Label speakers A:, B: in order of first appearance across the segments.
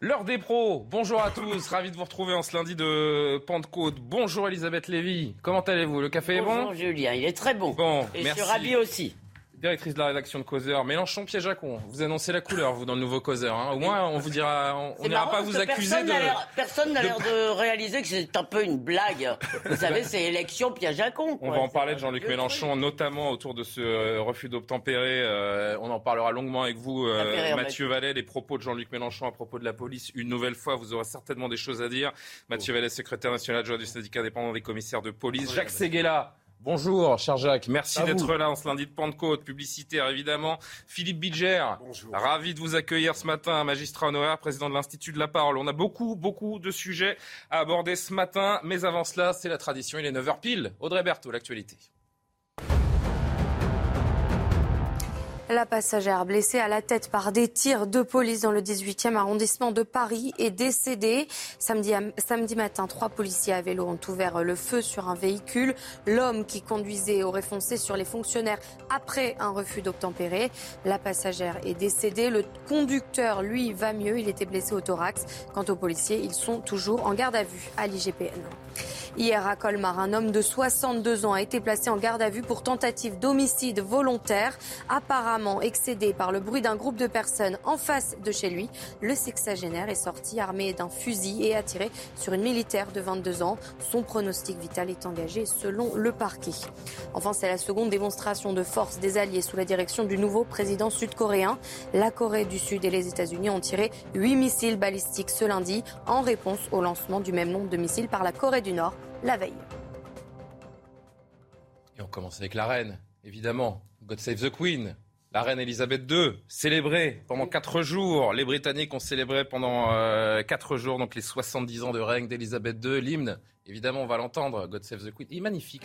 A: L'heure des pros, bonjour à tous, ravi de vous retrouver en ce lundi de Pentecôte. Bonjour Elisabeth Lévy, comment allez-vous? Le café est bon?
B: Bonjour Julien, il est très bon.
A: Bon,
B: Et
A: merci.
B: je suis ravi aussi.
A: Directrice de la rédaction de Causeur, Mélenchon, piège à con. Vous annoncez la couleur, vous, dans le nouveau Causeur. hein. Au moins, on vous dira, on- n'ira pas vous accuser
B: personne
A: de...
B: n'a l'air- Personne n'a
A: de-
B: l'air de réaliser que c'est un peu une blague. Vous savez, c'est élection piège à con.
A: On va en parler de Jean-Luc Mélenchon, notamment autour de ce euh, refus d'obtempérer. Euh, on en parlera longuement avec vous, euh, Mathieu Vallet, les propos de Jean-Luc Mélenchon à propos de la police. Une nouvelle fois, vous aurez certainement des choses à dire. Mathieu Vallet, secrétaire national adjoint du syndicat indépendant des commissaires de police. Jacques Séguéla. Bonjour, cher Jacques. Merci d'être là en ce lundi de Pentecôte, publicitaire évidemment. Philippe Bidger,
C: Bonjour.
A: ravi de vous accueillir ce matin, magistrat honoraire, président de l'Institut de la Parole. On a beaucoup, beaucoup de sujets à aborder ce matin, mais avant cela, c'est la tradition, il est 9h pile. Audrey Berthaud, l'actualité.
D: La passagère blessée à la tête par des tirs de police dans le 18e arrondissement de Paris est décédée. Samedi, matin, trois policiers à vélo ont ouvert le feu sur un véhicule. L'homme qui conduisait aurait foncé sur les fonctionnaires après un refus d'obtempérer. La passagère est décédée. Le conducteur, lui, va mieux. Il était blessé au thorax. Quant aux policiers, ils sont toujours en garde à vue à l'IGPN. Hier à Colmar, un homme de 62 ans a été placé en garde à vue pour tentative d'homicide volontaire. Apparemment excédé par le bruit d'un groupe de personnes en face de chez lui, le sexagénaire est sorti armé d'un fusil et a tiré sur une militaire de 22 ans. Son pronostic vital est engagé selon le parquet. Enfin, c'est la seconde démonstration de force des Alliés sous la direction du nouveau président sud-coréen. La Corée du Sud et les États-Unis ont tiré 8 missiles balistiques ce lundi en réponse au lancement du même nombre de missiles par la Corée du Nord la veille.
A: Et on commence avec la reine, évidemment. God Save the Queen. La reine Elisabeth II, célébrée pendant quatre jours. Les Britanniques ont célébré pendant euh, quatre jours, donc les 70 ans de règne d'Elisabeth II. L'hymne, évidemment, on va l'entendre. God Save the Queen. Il est magnifique.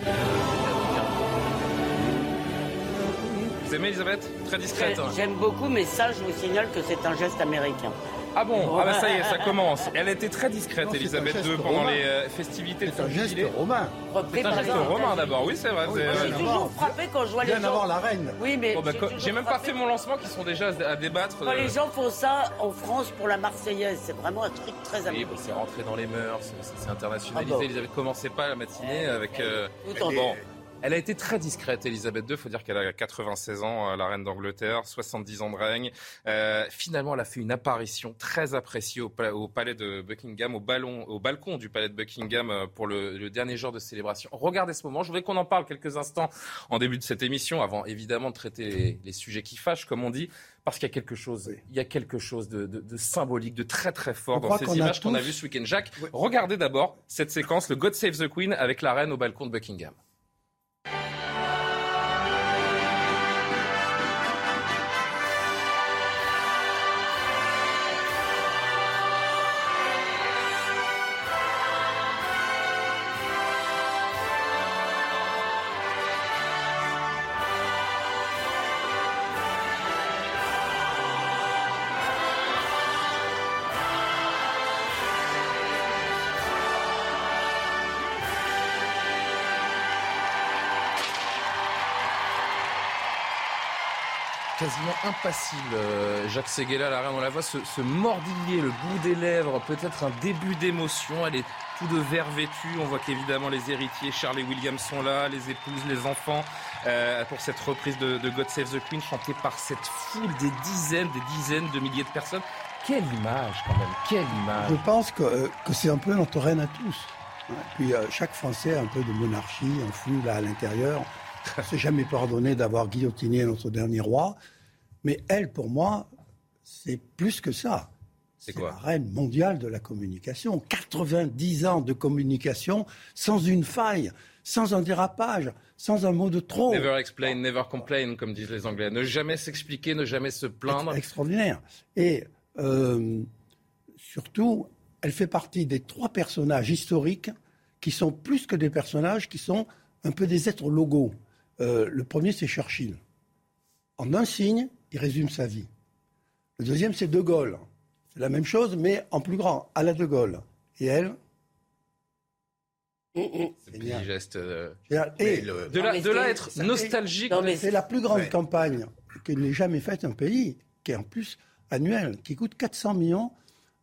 A: Vous aimez Elisabeth? Très discrète. hein.
B: J'aime beaucoup, mais ça, je vous signale que c'est un geste américain.
A: Ah bon Ah bah ça y est, ça commence. Elle a été très discrète,
C: Non,
A: Elisabeth II, pendant
C: romain.
A: les euh, festivités de
C: C'est un
A: son
C: geste
A: jubilé.
C: romain.
A: C'est un geste
B: les
A: romain d'abord, oui c'est vrai.
C: Oui, oui,
B: j'ai toujours frappé quand je vois les
C: Bien
B: gens.
C: avant la reine.
B: Oui, mais
A: Bon, bah,
B: j'ai
A: même pas fait mon lancement qui sont déjà à débattre.
B: Quand
A: euh,
B: les gens font ça en France pour la Marseillaise, c'est vraiment un truc très
A: Oui,
B: américain.
A: bon, c'est rentré dans les mœurs, c'est- internationalisé.
B: Ah bon.
A: Elisabeth commençait pas la matinée avec. euh,
B: Tout en
A: bon, elle a été très discrète, Elisabeth II. Faut dire qu'elle a 96 ans, euh, la reine d'Angleterre, 70 ans de règne. Euh, finalement, elle a fait une apparition très appréciée au, pa- au palais de Buckingham, au, ballon, au balcon du palais de Buckingham euh, pour le, le dernier jour de célébration. Regardez ce moment. Je voudrais qu'on en parle quelques instants en début de cette émission, avant évidemment de traiter les, les sujets qui fâchent, comme on dit. Parce qu'il y a quelque chose, il y a quelque chose de, de- de symbolique, de très très fort dans ces images qu'on a vues ce week-end. Jacques,
C: Oui.
A: regardez d'abord cette séquence, le God Save the Queen avec la reine au balcon de Buckingham. Impassible. euh, Jacques Séguéla, la reine, on la voit se, se mordiller le bout des lèvres, peut-être un début d'émotion. Elle est tout de vert vêtue. On voit qu'évidemment les héritiers, Charles et William, sont là, les épouses, les enfants, euh, pour cette reprise de, God Save the Queen, chantée par cette foule des dizaines, des dizaines de milliers de personnes. Quelle image quand même, quelle image.
C: Je pense que, euh, que c'est un peu notre reine à tous. hein. Puis chaque Français a un peu de monarchie, un flux là à l'intérieur. On s'est jamais pardonné d'avoir guillotiné notre dernier roi. Mais elle, pour moi, c'est plus que ça.
A: C'est quoi
C: la reine mondiale de la communication. 90 ans de communication sans une faille. sans un dérapage, sans un mot de trop.
A: Never explain, never complain, comme disent les Anglais. Ne jamais s'expliquer, ne jamais se plaindre.
C: Extraordinaire. Et euh, surtout, elle fait partie des trois personnages historiques qui sont plus que des personnages, qui sont un peu des êtres logos. Euh, le premier, c'est Churchill. En un signe, il résume sa vie. Le deuxième, c'est De Gaulle. C'est la même chose, mais en plus grand, à la De Gaulle. Et elle
A: Ce petit geste. euh,
C: et,
A: De là, de là
B: c'est-
A: être nostalgique.
C: C'est la plus grande
E: Ouais.
C: campagne que n'ait jamais faite un pays, qui est en plus annuelle, qui coûte 400 millions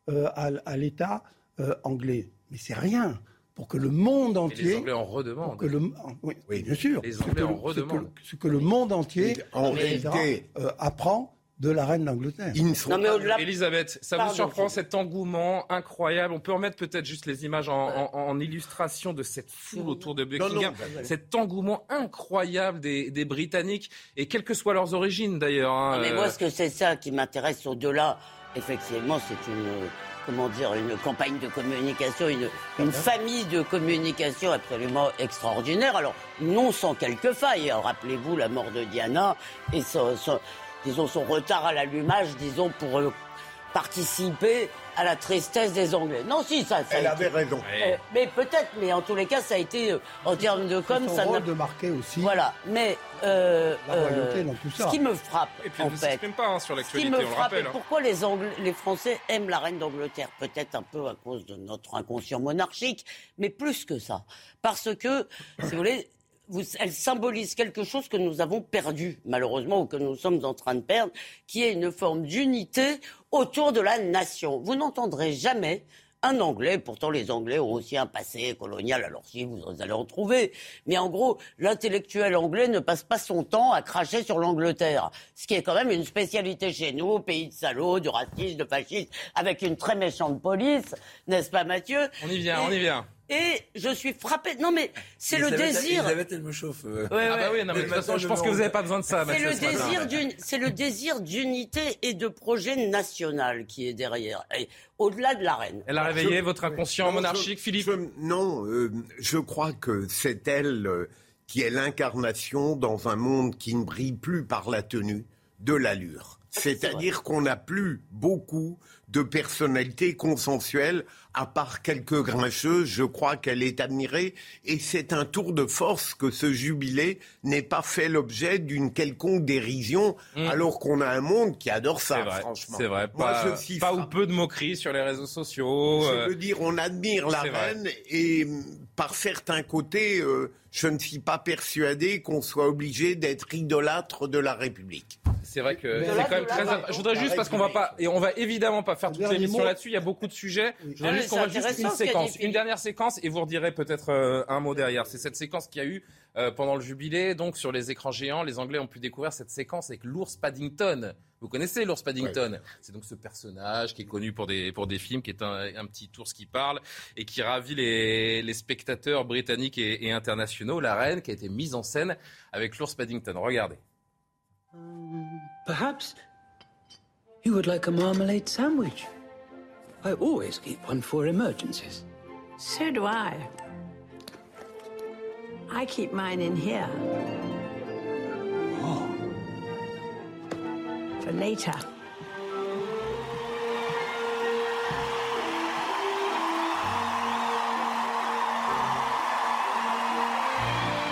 C: euh, à, à l'État euh, anglais. Mais c'est rien pour que le monde
A: Et les
C: entier.
A: Anglais en redemandent.
C: que le, oui,
E: Oui.
C: bien sûr.
A: Les
C: Ce
A: Anglais
C: que
A: en
C: le- ce que,
A: redemandent.
C: ce que le monde entier
E: En réalité,
C: euh, apprend de la reine d'Angleterre.
E: ils ne sont
B: Non, mais
E: pas-
B: au-delà.
A: Elisabeth, ça vous
B: Pardon,
A: surprend
B: Philippe.
A: cet engouement incroyable? On peut remettre peut-être juste les images en, en- en illustration de cette foule autour de Buckingham.
E: non,
A: cet engouement incroyable des, des Britanniques, et quelles que soient leurs origines d'ailleurs. hein,
B: Non, mais
A: euh,
B: moi, ce que c'est ça qui m'intéresse au-delà, effectivement, c'est une, comment dire, une campagne de communication, une, une famille de communication absolument extraordinaire. Alors, non sans quelques failles. hein. Rappelez-vous la mort de Diana et son, son- disons, son retard à l'allumage, disons, pour euh, participer à la tristesse des Anglais. Non, si, ça, ça a
E: Elle
B: été-
E: avait raison.
B: Euh, mais peut-être, mais en tous les cas, ça a été, euh, en termes de com, ça
C: rôle de marquer aussi
B: Voilà, mais euh,
C: la royauté dans tout ça.
B: ce qui me frappe,
A: Et puis
B: en fait,
A: s'exprime pas hein, sur
B: ce qui
A: l'actualité,
B: me
A: on le rappelle. hein.
B: pourquoi les, Anglais, les Français aiment la reine d'Angleterre? Peut-être un peu à cause de notre inconscient monarchique, mais plus que ça. Parce que, si vous voulez, elle symbolise quelque chose que nous avons perdu, malheureusement, ou que nous sommes en train de perdre, qui est une forme d'unité autour de la nation. Vous n'entendrez jamais un Anglais, pourtant les Anglais ont aussi un passé colonial, alors si vous allez en trouver, mais en gros, l'intellectuel anglais ne passe pas son temps à cracher sur l'Angleterre, ce qui est quand même une spécialité chez nous, pays de salauds, de racisme, de fascisme, avec une très méchante police, n'est-ce pas Mathieu?
A: On y vient, on y vient.
B: Et je suis frappé, non mais c'est le désir...
F: Elisabeth, elle me chauffe. euh.
B: Ouais,
A: Ah
B: ouais.
A: bah oui, non, mais de toute façon, je pense que vous n'avez pas besoin de ça,
B: C'est le désir d'une, c'est le désir d'unité et de projet national qui est derrière, et au-delà de la reine.
A: Elle a réveillé votre inconscient
E: Non,
A: monarchique,
E: je-
A: Philippe
E: je- Non, euh, je crois que c'est elle euh, qui est l'incarnation dans un monde qui ne brille plus par la tenue de l'allure. C'est-à-dire qu'on n'a plus beaucoup de personnalités consensuelles, à part quelques grincheux, je crois qu'elle est admirée, et c'est un tour de force que ce jubilé n'ait pas fait l'objet d'une quelconque dérision, alors qu'on a un monde qui adore ça,
A: Mm. C'est vrai,
E: franchement.
A: c'est vrai.
E: Moi,
A: Pas,
E: je suis
A: pas ou peu de moqueries sur les réseaux sociaux.
E: Je
A: euh,
E: veux dire, on admire la
A: vrai.
E: reine et mm, par certains côtés, euh, je ne suis pas persuadé qu'on soit obligé d'être idolâtre de la République.
A: C'est vrai que c'est quand même très.
B: là,
A: Je voudrais juste parce qu'on va pas et on va évidemment pas faire toute l'émission là-dessus. Il y a beaucoup de sujets. Je
B: Ah,
A: voudrais juste qu'on voit juste
B: intéressant
A: une séquence, une dernière séquence et vous redirez peut-être euh, un mot derrière. C'est cette séquence qu'il y a eu euh, pendant le jubilé, donc sur les écrans géants. Les Anglais ont pu découvrir cette séquence avec l'ours Paddington. Vous connaissez l'ours Paddington C'est donc ce personnage qui est connu pour des, pour des films, qui est un, un petit ours qui parle et qui ravit les, les spectateurs britanniques et, et internationaux. La reine qui a été mise en scène avec l'ours Paddington. Regardez.
G: Perhaps you would like a marmalade sandwich. I always keep one for emergencies.
H: So do I. I keep mine in here. Oh. For later.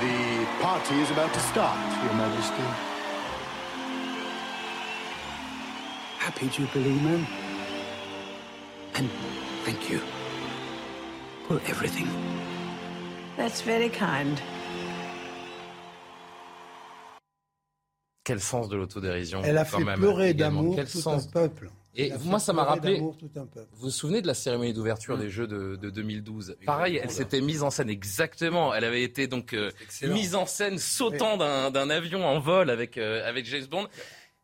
I: The party is about to start, Your Majesty.
G: Happy Jubilee, ma'am. And thank you for everything.
H: That's very kind.
A: Quel sens de l'autodérision
C: Elle a
A: quand
C: fait
A: même,
C: pleurer d'amour tout
A: sens
C: un peuple.
A: Et moi, ça m'a rappelé.
C: d'amour tout un peuple.
A: Vous vous souvenez de la cérémonie d'ouverture
F: Mm.
A: des Jeux de, de 2012 Pareil, elle s'était mise en scène exactement. Elle avait été donc euh, mise en scène sautant d'un d'un avion en vol avec, euh, avec James Bond.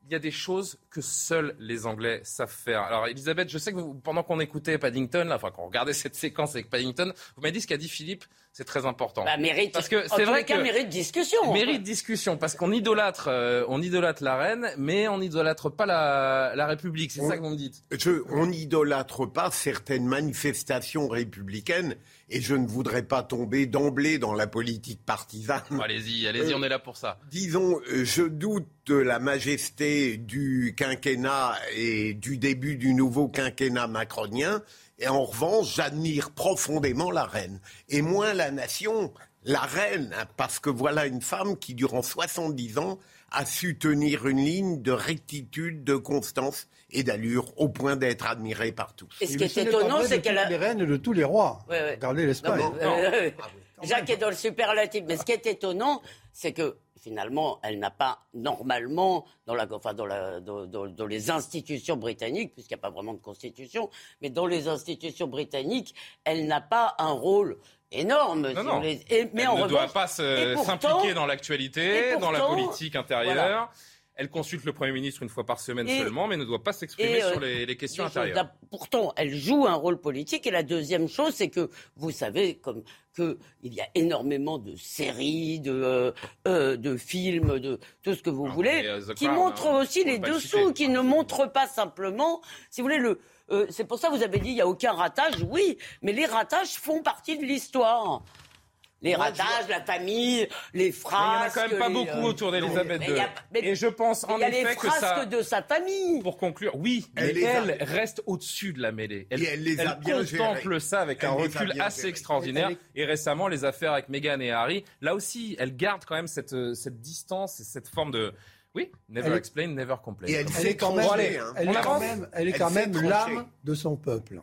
A: Il y a des choses que seuls les Anglais savent faire. Alors, Elisabeth, je sais que vous- pendant qu'on écoutait Paddington, là, enfin, qu'on regardait cette séquence avec Paddington, vous m'avez dit ce qu'a dit Philippe, C'est très important.
B: Bah, mérite,
A: Parce que
B: en
A: c'est vrai que-
B: mérite discussion.
A: Mérite discussion parce qu'on idolâtre, euh, on idolâtre la reine, mais on idolâtre pas la, la République. C'est ça que vous me dites.
E: Je- on n'idolâtre pas certaines manifestations républicaines et je ne voudrais pas tomber d'emblée dans la politique partisane.
A: Allez-y, allez-y, on est là pour ça.
E: Disons, euh, je doute de la majesté du quinquennat et du début du nouveau quinquennat macronien. Et en revanche, j'admire profondément la reine. Et moins la nation, la reine, hein, parce que voilà une femme qui, durant 70 ans, a su tenir une ligne de rectitude, de constance et d'allure au point d'être admirée par tous.
B: Et ce qui est étonnant, c'est qu'elle a.
C: les reines et de tous les rois.
B: Ouais, ouais.
C: Regardez l'Espagne.
B: Non, mais- euh, Jacques est dans le superlatif. Mais ce qui est étonnant, c'est que finalement, elle n'a pas normalement, dans, la, enfin, dans, la, dans, dans- dans les institutions britanniques, puisqu'il n'y a pas vraiment de constitution, mais dans les institutions britanniques, elle n'a pas un rôle énorme.
A: Non, non.
B: Et- mais
A: Elle
B: en
A: ne doit pas s'impliquer dans l'actualité, dans la politique intérieure.
B: voilà.
A: Elle consulte le Premier ministre une fois par semaine
B: Et-
A: seulement, mais ne doit pas s'exprimer
B: euh,
A: sur les, les questions intérieures.
B: Pourtant, elle joue un rôle politique. Et la deuxième chose, c'est que vous savez comme que il y a énormément de séries, de, euh, euh, de films, de tout ce que vous
A: Ah,
B: voulez,
A: mais,
B: qui montrent
A: hein,
B: aussi les
A: le
B: dessous, qui ne montrent pas simplement, si vous voulez, le. euh, c'est pour ça que vous avez dit il n'y a aucun ratage, oui, mais les ratages font partie de l'histoire. Les ratages, la famille, les
A: Mais il n'y en a
B: phrases.
A: quand même pas beaucoup
B: euh,
A: autour d'Elisabeth II.
B: il y a- mais-
A: Et je pense en
B: Il y a les
A: que ça.
B: de sa famille.
A: Pour conclure, oui,
E: Elle
A: mais
E: a-
A: elle reste au-dessus de la mêlée. Elle,
E: Et elle les a bien
A: contemple ça avec
E: Elle
A: un recul assez extraordinaire.
C: Elle
A: Et récemment, les affaires avec Meghan et Harry, là aussi, elle garde quand même cette, euh, cette distance et cette forme de. Oui, never
C: Elle
A: explain, never complain.
E: Et elle
C: Elle
E: s'est
C: est quand même,
E: tranchée, hein.
C: elle est quand même, elle est
E: Elle
C: quand même l'âme de son peuple.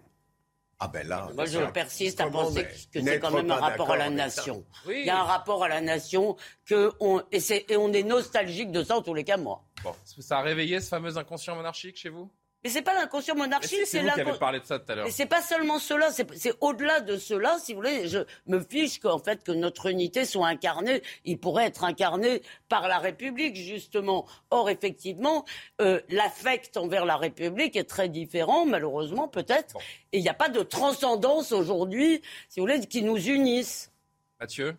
E: Ah ben là.
B: Moi, je persiste à penser que c'est quand même un rapport à la nation.
A: Oui.
B: Il y a un rapport à la nation que on, et, et on est nostalgique de ça en tous les cas, moi.
A: Bon, ça a réveillé ce fameux inconscient monarchique chez vous?
B: Mais c'est pas l'inconscient monarchique, c'est l'inconscient.
A: parlé de ça tout à l'heure.
B: Mais c'est pas seulement cela, c'est c'est au-delà de cela, si vous voulez. Je me fiche qu'en fait que notre unité soit incarnée, il pourrait être incarné par la République justement. Or effectivement, euh, l'affect envers la République est très différent, malheureusement peut-être.
A: Bon.
B: Et il n'y a pas de transcendance aujourd'hui, si vous voulez, qui nous unisse.
A: Mathieu?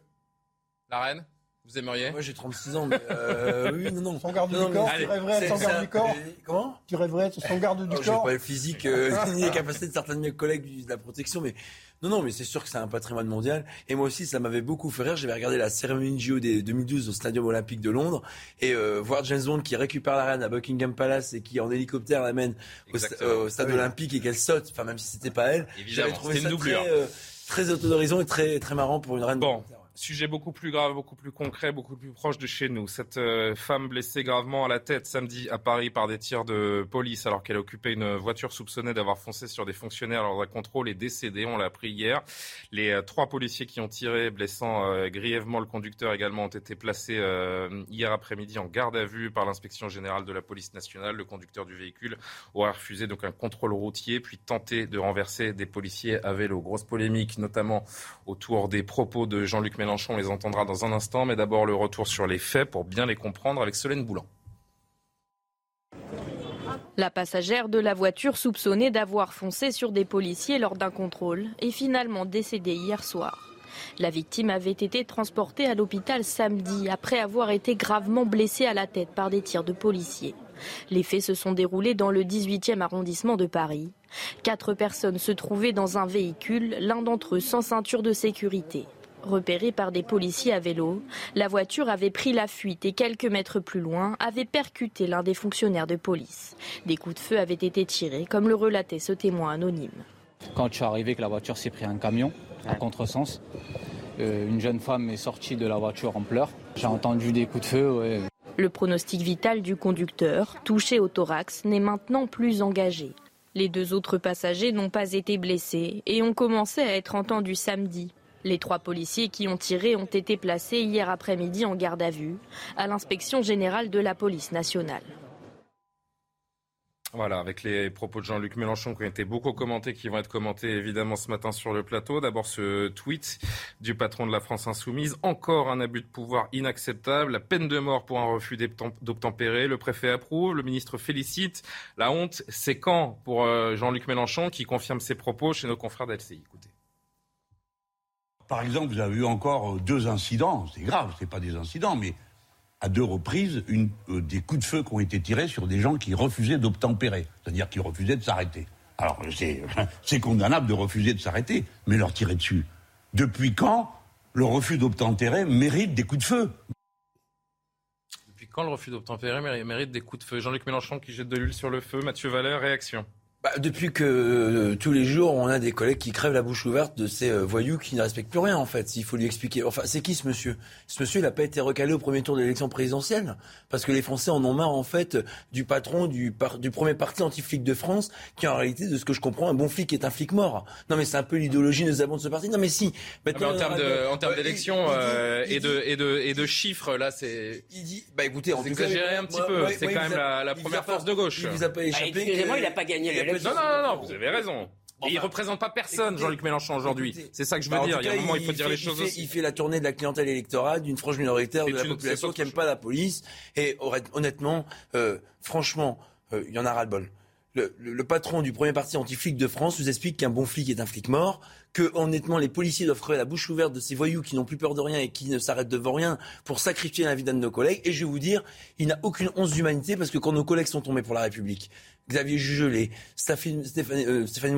A: La reine? Vous aimeriez
F: Moi j'ai 36 ans, mais euh, oui, non, non.
C: Sans garde
F: Non,
C: du corps, tu rêverais être sans garde du corps
F: euh, Comment
C: Tu rêverais être sans garde du
F: Oh,
C: corps
F: pas le physique euh, ni les capacités de certains de mes collègues du- de la protection, mais non, non, mais c'est sûr que c'est un patrimoine mondial. Et moi aussi, ça m'avait beaucoup fait rire. J'avais regardé la cérémonie de JO des 2012 au Stadium Olympique de Londres et euh, voir James Bond qui récupère la reine à Buckingham Palace et qui en hélicoptère l'amène au, sta- euh, au stade
C: Oui.
F: olympique et qu'elle saute. Enfin, même si c'était pas elle,
A: Évidemment,
F: j'avais trouvé
A: c'était
F: ça
A: une doublure.
F: très, euh, très autorisant et très très marrant pour une reine.
A: Bon. Sujet beaucoup plus grave, beaucoup plus concret, beaucoup plus proche de chez nous. Cette euh, femme blessée gravement à la tête samedi à Paris par des tirs de police alors qu'elle occupait une voiture soupçonnée d'avoir foncé sur des fonctionnaires lors d'un contrôle est décédée, on l'a appris hier. Les euh, trois policiers qui ont tiré, blessant euh, grièvement le conducteur également, ont été placés hier après-midi en garde à vue par l'inspection générale de la police nationale. Le conducteur du véhicule aurait refusé donc un contrôle routier puis tenté de renverser des policiers à vélo. Grosse polémique notamment autour des propos de Jean-Luc Mélenchon. On les entendra dans un instant, mais d'abord le retour sur les faits pour bien les comprendre avec Solène Boulan.
J: La passagère de la voiture soupçonnée d'avoir foncé sur des policiers lors d'un contrôle est finalement décédée hier soir. La victime avait été transportée à l'hôpital samedi après avoir été gravement blessée à la tête par des tirs de policiers. Les faits se sont déroulés dans le 18e arrondissement de Paris. Quatre personnes se trouvaient dans un véhicule, l'un d'entre eux sans ceinture de sécurité. Repérée par des policiers à vélo, la voiture avait pris la fuite et quelques mètres plus loin avait percuté l'un des fonctionnaires de police. Des coups de feu avaient été tirés, comme le relatait ce témoin anonyme.
K: Quand je suis arrivé, que la voiture s'est pris un camion à contresens, euh, une jeune femme est sortie de la voiture en pleurs. J'ai entendu des coups de feu. ouais.
J: Le pronostic vital du conducteur, touché au thorax, n'est maintenant plus engagé. Les deux autres passagers n'ont pas été blessés et ont commencé à être entendus samedi. Les trois policiers qui ont tiré ont été placés hier après-midi en garde à vue à l'inspection générale de la police nationale.
A: Voilà, avec les propos de Jean-Luc Mélenchon qui ont été beaucoup commentés, qui vont être commentés évidemment ce matin sur le plateau. D'abord ce tweet du patron de la France Insoumise. Encore un abus de pouvoir inacceptable. La peine de mort pour un refus d'obtem- d'obtempérer. Le préfet approuve, le ministre félicite. La honte, c'est quand pour euh, Jean-Luc Mélenchon qui confirme ses propos chez nos confrères d'LCI. Écoutez.
L: Par exemple, vous avez eu encore euh, deux incidents, c'est grave, c'est pas des incidents, mais à deux reprises, euh, des coups de feu qui ont été tirés sur des gens qui refusaient d'obtempérer, c'est-à-dire qui refusaient de s'arrêter. Alors, c'est, condamnable de refuser de s'arrêter, mais leur tirer dessus. Depuis quand le refus d'obtempérer mérite des coups de feu?
A: Depuis quand le refus d'obtempérer méri- mérite des coups de feu? Jean-Luc Mélenchon qui jette de l'huile sur le feu. Mathieu Valère, réaction.
F: Bah, depuis que euh, tous les jours, on a des collègues qui crèvent la bouche ouverte de ces euh, voyous qui ne respectent plus rien, en fait. S'il faut lui expliquer. Enfin, c'est qui ce monsieur? Ce monsieur, il n'a pas été recalé au premier tour de l'élection présidentielle? Parce que les Français en ont marre, en fait, du patron du, par- du premier parti anti-flic de France, qui est en réalité, de ce que je comprends, un bon flic est un flic mort. Non, mais c'est un peu l'idéologie nous avons de ce parti. Non, mais si.
A: Ah, mais en termes
F: Euh,
A: d'élection
F: il- il
A: euh,
F: il
A: et, de, et, de, et de chiffres, là, c'est.
F: Il dit, bah écoutez, en
A: Vous
F: tout cas,
A: exagérez un petit
F: moi-
A: peu.
F: moi-
A: c'est
F: moi,
A: quand
F: il
A: même
F: a-
A: la,
F: il
A: première
F: pas-
A: force de gauche.
F: Il vous a pas échappé.
B: Bah, excusez-moi,
F: que-
B: il a pas gagné
A: Non, non, non, non, vous avez raison. Et il représente pas personne, Jean-Luc Mélenchon, aujourd'hui. C'est ça que je veux
F: Bah,
A: dire. Il y a un
F: cas,
A: moment, il faut dire
F: fait-
A: les choses
F: fait-
A: aussi.
F: Il fait la tournée de la clientèle électorale d'une frange minoritaire de la population qui n'aime pas la police. Et honnête- honnêtement, euh, franchement, euh, il y en a ras-le-bol. Le, le- le patron du premier parti anti-flic de France nous explique qu'un bon flic est un flic mort, que honnêtement les policiers doivent crever la bouche ouverte de ces voyous qui n'ont plus peur de rien et qui ne s'arrêtent devant rien pour sacrifier la vie d'un de nos collègues. Et je vais vous dire, il n'a aucune once d'humanité parce que quand nos collègues sont tombés pour la République, Xavier Jugelet, Stéphanie, euh, Stéphanie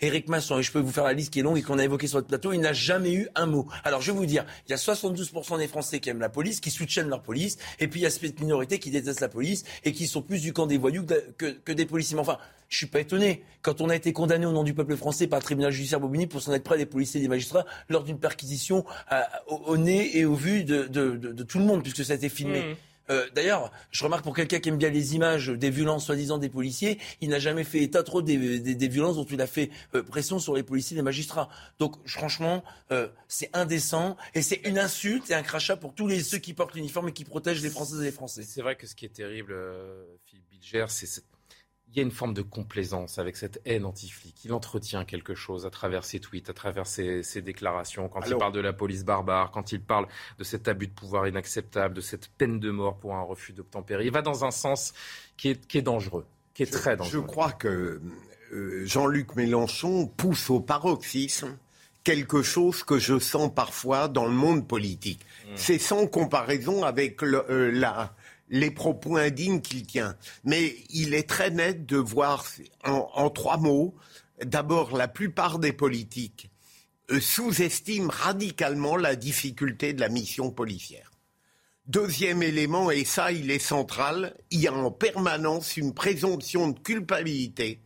F: Éric Masson, et je peux vous faire la liste qui est longue et qu'on a évoquée sur notre plateau, il n'a jamais eu un mot. Alors je vais vous dire, il y a 72% des Français qui aiment la police, qui soutiennent leur police, et puis il y a cette minorité qui déteste la police et qui sont plus du camp des voyous que, de- que, que des policiers. Mais enfin, je suis pas étonné. Quand on a été condamné au nom du peuple français par le tribunal judiciaire Bobigny pour s'en être près des policiers et des magistrats lors d'une perquisition à- au, nez et au vu de, de- de- de tout le monde, puisque ça a été filmé.
A: Mmh.
F: Euh, D'ailleurs, je remarque pour quelqu'un qui aime bien les images des violences soi-disant des policiers, il n'a jamais fait état trop des, des- violences dont il a fait euh, pression sur les policiers les magistrats. Donc franchement, euh, c'est indécent et c'est une insulte et un crachat pour tous ceux qui portent l'uniforme et qui protègent les Françaises et les Français.
A: C'est vrai que ce qui est terrible, euh, Philippe Bilger, c'est cette- il y a une forme de complaisance avec cette haine anti-flic. Il entretient quelque chose à travers ses tweets, à travers ses, ses déclarations, quand il parle de la police barbare, quand il parle de cet abus de pouvoir inacceptable, de cette peine de mort pour un refus d'obtempérer. Il va dans un sens qui est, qui est dangereux, qui est très
E: Je
A: dangereux.
E: crois que euh, Jean-Luc Mélenchon pousse au paroxysme quelque chose que je sens parfois dans le monde politique. C'est sans comparaison avec le- euh, la- les propos indignes qu'il tient. Mais il est très net de voir en, trois mots, d'abord la plupart des politiques euh, sous-estiment radicalement la difficulté de la mission policière. Deuxième élément, et ça il est central, il y a en permanence une présomption de culpabilité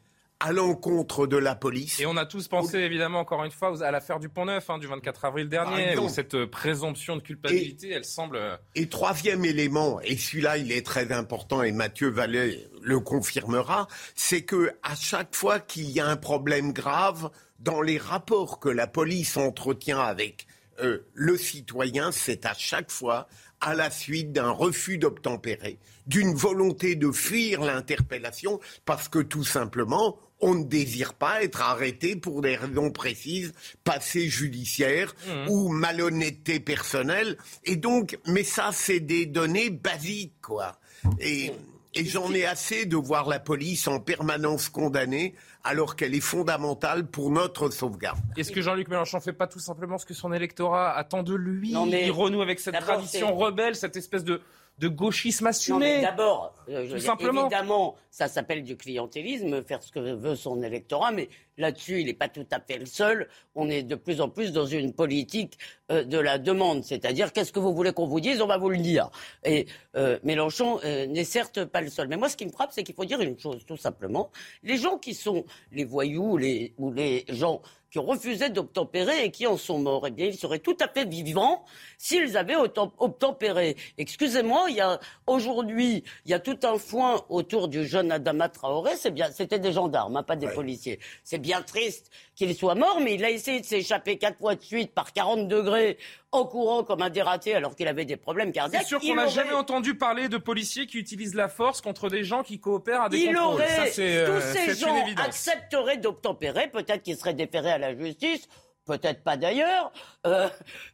E: à l'encontre de la police.
A: Et on a tous pensé, évidemment, encore une fois, à l'affaire du Pont-Neuf hein, du 24 avril dernier,
E: exemple.
A: où cette euh, présomption de culpabilité, elle semble... euh,
E: Et troisième élément, et celui-là il est très important et Mathieu Vallet le confirmera, c'est que à chaque fois qu'il y a un problème grave dans les rapports que la police entretient avec euh, le citoyen, c'est à chaque fois à la suite d'un refus d'obtempérer, d'une volonté de fuir l'interpellation, parce que tout simplement, on ne désire pas être arrêté pour des raisons précises, passé judiciaire ou malhonnêteté personnelle. Et donc, mais ça, c'est des données basiques, quoi. Et, et j'en ai assez de voir la police en permanence condamnée, alors qu'elle est fondamentale pour notre sauvegarde.
A: Est-ce que Jean-Luc Mélenchon fait pas tout simplement ce que son électorat attend de lui?
B: Non, mais
A: Il renoue avec cette tradition rebelle, cette espèce de, de gauchisme assumé.
B: mais d'abord, euh, évidemment, ça s'appelle du clientélisme, faire ce que veut son électorat, mais là-dessus, il n'est pas tout à fait le seul. On est de plus en plus dans une politique euh, de la demande, c'est-à-dire qu'est-ce que vous voulez qu'on vous dise, on va vous le dire. Et euh, Mélenchon euh, n'est certes pas le seul. Mais moi, ce qui me frappe, c'est qu'il faut dire une chose, tout simplement. Les gens qui sont les voyous les, ou les gens qui ont refusé d'obtempérer et qui en sont morts, eh bien, ils seraient tout à fait vivants s'ils avaient obtempéré. Excusez-moi, il y a aujourd'hui, il y a tout un foin autour du jeune Adama Traoré. C'est bien, c'était des gendarmes, hein, pas des policiers. C'est bien triste qu'il soit mort, mais il a essayé de s'échapper quatre fois de suite par 40 degrés en courant comme un dératé alors qu'il avait des problèmes cardiaques.
A: C'est sûr qu'on n'a
B: aurait-
A: jamais entendu parler de policiers qui utilisent la force contre des gens qui coopèrent à des
B: il
A: contrôles.
B: aurait,
A: Ça, c'est, euh,
B: tous ces gens accepteraient d'obtempérer, peut-être qu'ils seraient déférés à la justice. Peut-être pas d'ailleurs. Euh,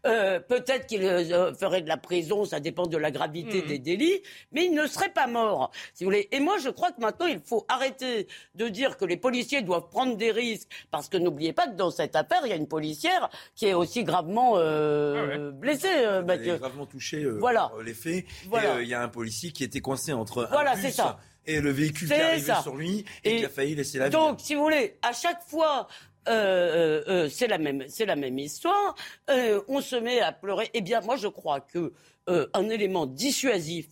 B: euh, Peut-être qu'il euh, ferait de la prison, ça dépend de la gravité
A: Mhm.
B: des délits, mais il ne serait pas mort, si vous voulez. Et moi, je crois que maintenant, il faut arrêter de dire que les policiers doivent prendre des risques, parce que n'oubliez pas que dans cette affaire, il y a une policière qui est aussi gravement euh, blessée, euh,
F: Elle
B: Mathieu.
F: est gravement touché euh,
B: Voilà.
F: par, les faits.
B: Voilà.
F: Et euh, il y a un policier qui était coincé entre
B: Voilà,
F: un bus
B: c'est ça.
F: et le véhicule qui
B: C'est
F: arrivait
B: ça.
F: sur lui et,
B: Et
F: qui a failli laisser la vie.
B: Donc, si vous voulez, à chaque fois, euh, euh, euh, c'est la même, histoire. On se met à pleurer. Eh bien, moi, je crois que un élément dissuasif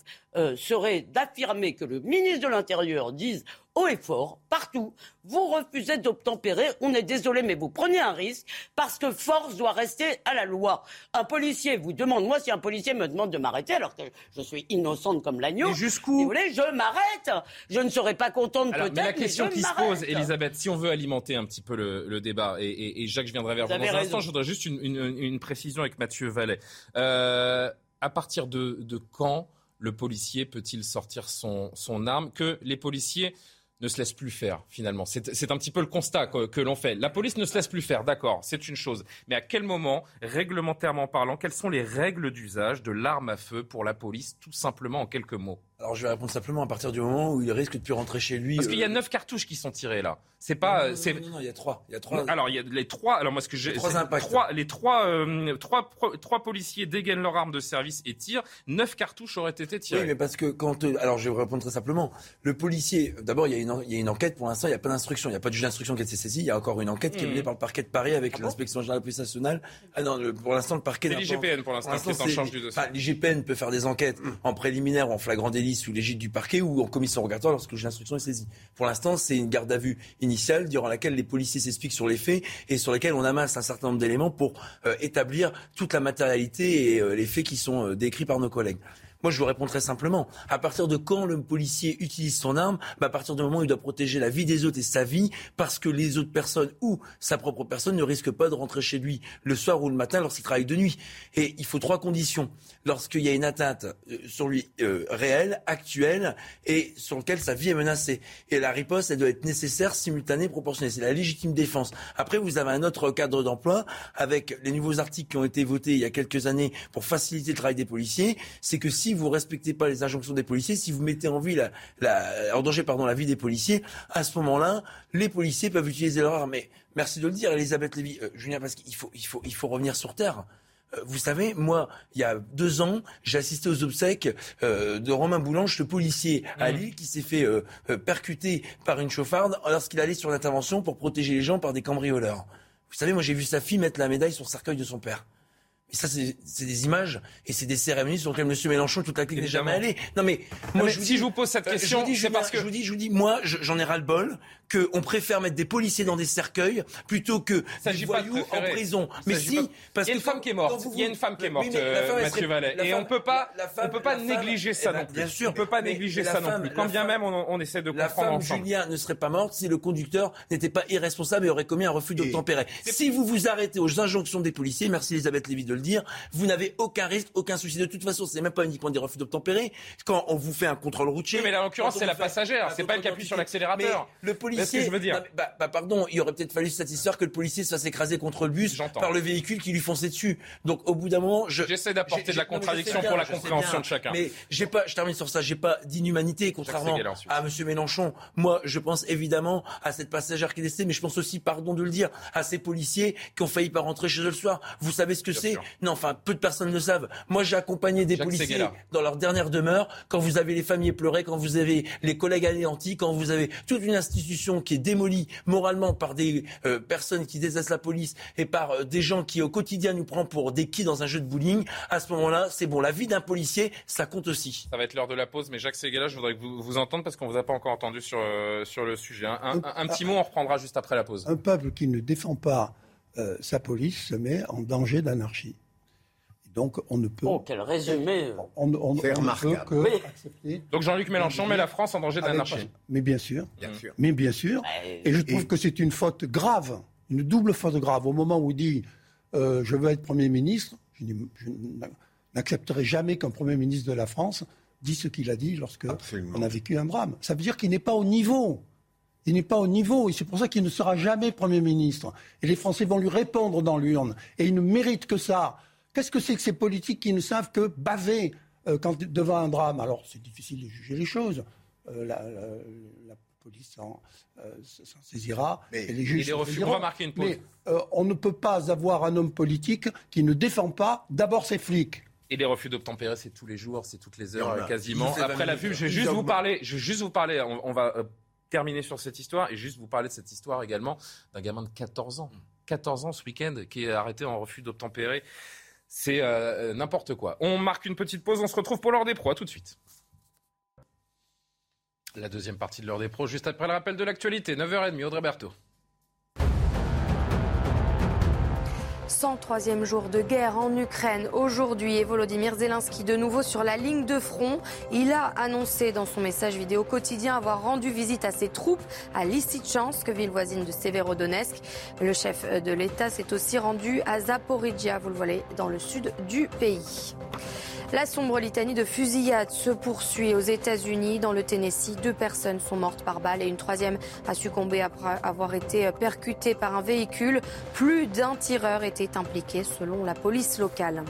B: serait d'affirmer que le ministre de l'Intérieur dise haut et fort, partout, vous refusez d'obtempérer, on est désolé, mais vous prenez un risque parce que force doit rester à la loi. Un policier vous demande, moi, si un policier me demande de m'arrêter, alors que je suis innocente comme l'agneau, si vous voulez, je m'arrête. Je ne serai pas contente
A: Alors,
B: peut-être,
A: mais la question
B: je
A: qui se pose, Elisabeth, si on veut alimenter un petit peu le, le débat, et, et- et Jacques, je viendrai vers
B: Vous
A: vous, dans un instant, je voudrais juste une, une- une précision avec Mathieu Vallet. Euh, à partir de, de quand le policier peut-il sortir son, son arme? Que les policiers ne se laissent plus faire finalement C'est c'est un petit peu le constat que, que l'on fait. La police ne se laisse plus faire, d'accord, c'est une chose. Mais à quel moment, réglementairement parlant, quelles sont les règles d'usage de l'arme à feu pour la police, tout simplement en quelques mots?
F: Alors je vais répondre simplement à partir du moment où il risque de plus rentrer chez lui.
A: Parce qu'il y a
F: euh,
A: neuf cartouches qui sont tirées là. C'est pas.
F: non, non,
A: c'est-
F: non, non, non, il y a trois. Il y a trois.
A: Alors il y a les trois. Alors moi ce que j'ai.
F: Les trois impacts.
A: trois- les trois, euh, trois, trois policiers dégainent leur arme de service et tirent. Neuf cartouches auraient été tirées.
F: Oui, mais parce que quand. euh, alors, je vais vous répondre très simplement. Le policier, d'abord, il y, a une il y a une enquête. Pour l'instant, il n'y a pas d'instruction. Il n'y a pas de juge d'instruction qui a été saisi. Il y a encore une enquête qui est
A: Mhm.
F: menée par le parquet de Paris avec l'inspection générale de la police nationale. Ah non, le- pour l'instant, le parquet.
A: C'est l'IGPN pour l'instant qui est en
F: c'est-
A: charge du dossier.
F: L'IGPN peut faire des enquêtes en préliminaire ou en flagrant délit sous l'égide du parquet ou en commission rogatoire lorsque d'instruction est saisi. Pour l'instant, c'est une garde à vue initiale durant laquelle les policiers s'expliquent sur les faits et sur lesquels on amasse un certain nombre d'éléments pour euh, établir toute la matérialité et euh, les faits qui sont euh, décrits par nos collègues. Moi, je vous réponds très simplement. À partir de quand le policier utilise son arme bah, À partir du moment où il doit protéger la vie des autres et sa vie, parce que les autres personnes ou sa propre personne ne risquent pas de rentrer chez lui le soir ou le matin lorsqu'il travaille de nuit. Et il faut trois conditions. Lorsqu'il y a une atteinte euh, sur lui euh, réelle, actuelle, et sur laquelle sa vie est menacée. Et la riposte, elle doit être nécessaire, simultanée, proportionnée. C'est la légitime défense. Après, vous avez un autre cadre d'emploi avec les nouveaux articles qui ont été votés il y a quelques années pour faciliter le travail des policiers. C'est que si vous respectez pas les injonctions des policiers, si vous mettez en, vie la, la- en danger pardon, la vie des policiers, à ce moment-là, les policiers peuvent utiliser leur arme. Mais merci de le dire, Elisabeth Lévy, euh, Julien, parce qu'il faut, il faut, il faut revenir sur terre. Euh, Vous savez, moi, il y a deux ans, j'ai assisté aux obsèques euh, de Romain Boulange, ce policier à Lille qui s'est fait percuter par une chauffarde lorsqu'il allait sur l'intervention pour protéger les gens par des cambrioleurs. Vous savez, moi, j'ai vu sa fille mettre la médaille sur le cercueil de son père. Mais ça, c'est des images et c'est des cérémonies sur lesquelles M. Mélenchon toute la clique n'est jamais allé. Non, mais
A: Non, mais
F: vous
A: si je vous pose cette
F: euh,
A: question,
F: je vous dis,
A: c'est parce que-
F: je vous dis, je vous dis, moi, je- j'en ai ras le bol qu'on préfère mettre des policiers dans des cercueils plutôt que des
A: s'agit pas de
F: voyous en prison.
A: Il
F: Mais si,
A: pas-
F: parce
A: il y a
F: que
A: une femme
F: quand-
A: qui est morte.
F: vous-
A: Il y a une femme qui est morte,
F: la femme,
A: euh, Mathieu Vallet.
F: la
A: Et
F: femme-
A: on peut pas,
F: la- la femme-
A: on peut pas
F: la femme-
A: négliger
F: eh
A: ça
F: ben,
A: non plus.
F: Bien sûr.
A: On peut pas
F: Mais-
A: négliger
F: mais la
A: ça non
F: femme-
A: plus.
F: la
A: Quand bien
F: femme-
A: même on, essaie de
F: la
A: comprendre
F: femme
A: ensemble.
F: Julien ne serait pas morte si le conducteur n'était pas irresponsable et aurait commis un refus d'obtempérer. Si vous vous arrêtez aux injonctions des policiers, merci Elisabeth Lévy de le dire, vous n'avez aucun risque, aucun souci. De toute façon, c'est même pas uniquement des refus d'obtempérer. Quand on vous fait un contrôle routier.
A: Oui, mais là, en l'occurrence, c'est la passagère, c'est pas elle qui appuie sur l'accélérateur.
F: Le policier.
A: que je veux dire.
F: Mais, bah, bah, pardon, il aurait peut-être fallu satisfaire que le policier se fasse écraser contre le bus par le véhicule qui lui fonçait dessus. Donc au bout d'un moment, je.
A: J'essaie d'apporter de la contradiction
F: bien,
A: pour la compréhension
F: bien.
A: de chacun.
F: Mais j'ai pas, je termine sur ça, j'ai pas d'inhumanité, contrairement à Monsieur Mélenchon. Moi, je pense évidemment à cette passagère qui est décédée, mais je pense aussi, pardon de le dire, à ces policiers qui ont failli pas rentrer chez eux le soir. Vous savez ce que c'est. Non, enfin, peu de personnes le savent. Moi, j'ai accompagné des
A: Jacques
F: policiers
A: Seguela.
F: dans leur dernière demeure. Quand vous avez les familles pleurées, quand vous avez les collègues anéantis, quand vous avez toute une institution qui est démolie moralement par des euh, personnes qui détestent la police et par euh, des gens qui au quotidien nous prennent pour des quilles dans un jeu de bowling, à ce moment-là, c'est bon. La vie d'un policier, ça compte aussi.
A: Ça va être l'heure de la pause, mais Jacques Seguela, je voudrais que vous vous entende parce qu'on vous a pas encore entendu sur, euh, sur le sujet. Un, un- un petit mot, on reprendra juste après la pause.
C: Un peuple qui ne défend pas euh, sa police se met en danger d'anarchie. Donc on ne peut.
B: Oh, quel résumé
C: On, on- on ne peut que
B: Oui.
C: accepter.
A: Donc Jean-Luc Mélenchon met la France en danger d'anarchie.
C: Mais bien sûr.
E: Bien sûr.
C: Mais bien sûr. Et je trouve que c'est une faute grave, une double faute grave. Au moment où il dit euh, je veux être Premier ministre, je n'accepterai jamais qu'un Premier ministre de la France dise ce qu'il a dit lorsque on a vécu un drame. Ça veut dire qu'il n'est pas au niveau. Il n'est pas au niveau et c'est pour ça qu'il ne sera jamais Premier ministre. Et les Français vont lui répondre dans l'urne. Et il ne mérite que ça. Qu'est-ce que c'est que ces politiques qui ne savent que baver euh, quand, devant un drame? Alors, c'est difficile de juger les choses. Euh, la, la, la, police s'en euh, saisira.
A: Mais
C: et les juges saisiront.
A: on va marquer une pause.
C: Mais euh, on ne peut pas avoir un homme politique qui ne défend pas d'abord ses flics.
A: Et les refus d'obtempérer, c'est tous les jours, c'est toutes les heures, quasiment. Après la vue, je vais juste vous parler, je vais juste vous parler, on, on va euh, terminer sur cette histoire et juste vous parler de cette histoire également d'un gamin de 14 ans. 14 ans ce week-end qui est arrêté en refus d'obtempérer. C'est euh, n'importe quoi. On marque une petite pause, on se retrouve pour l'heure des pros, à tout de suite. La deuxième partie de l'heure des pros, juste après le rappel de l'actualité, 9h30, Audrey Berthaud.
D: 103e jour de guerre en Ukraine aujourd'hui et Volodymyr Zelensky de nouveau sur la ligne de front. Il a annoncé dans son message vidéo quotidien avoir rendu visite à ses troupes à Lysychansk, ville voisine de Severodonetsk. Le chef de l'État s'est aussi rendu à Zaporizhia, vous le voyez, dans le sud du pays. La sombre litanie de fusillades se poursuit aux États-Unis. Dans le Tennessee, deux personnes sont mortes par balle et une troisième a succombé après avoir été percutée par un véhicule. Plus d'un tireur était impliqué selon la police locale.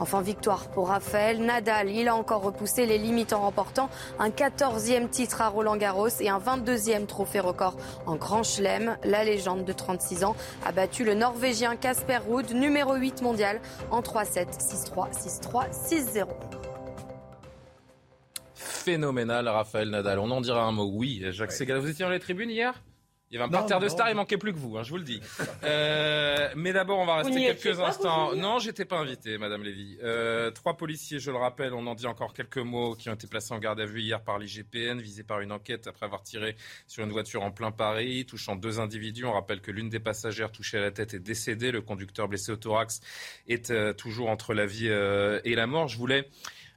D: Enfin, victoire pour Raphaël Nadal. Il a encore repoussé les limites en remportant un 14e titre à Roland Garros et un 22e trophée record en Grand Chelem. La légende de 36 ans a battu le Norvégien Casper Ruud, numéro 8 mondial, en 3-7, 6-3, 6-3, 6-0.
A: Phénoménal, Raphaël Nadal. On en dira un mot. Oui, Jacques Segal. Vous étiez dans les tribunes hier? Il y avait un
C: Non,
A: parterre de stars, il manquait plus que vous, hein, je vous le dis. Euh, mais d'abord, on va rester quelques
B: pas,
A: instants. Non, j'étais pas invité, Madame Lévy. Euh, trois policiers, je le rappelle, on en dit encore quelques mots, qui ont été placés en garde à vue hier par l'IGPN, visés par une enquête après avoir tiré sur une voiture en plein Paris, touchant deux individus. On rappelle que l'une des passagères touchée à la tête est décédée. Le conducteur blessé au thorax est euh, toujours entre la vie euh, et la mort. Je voulais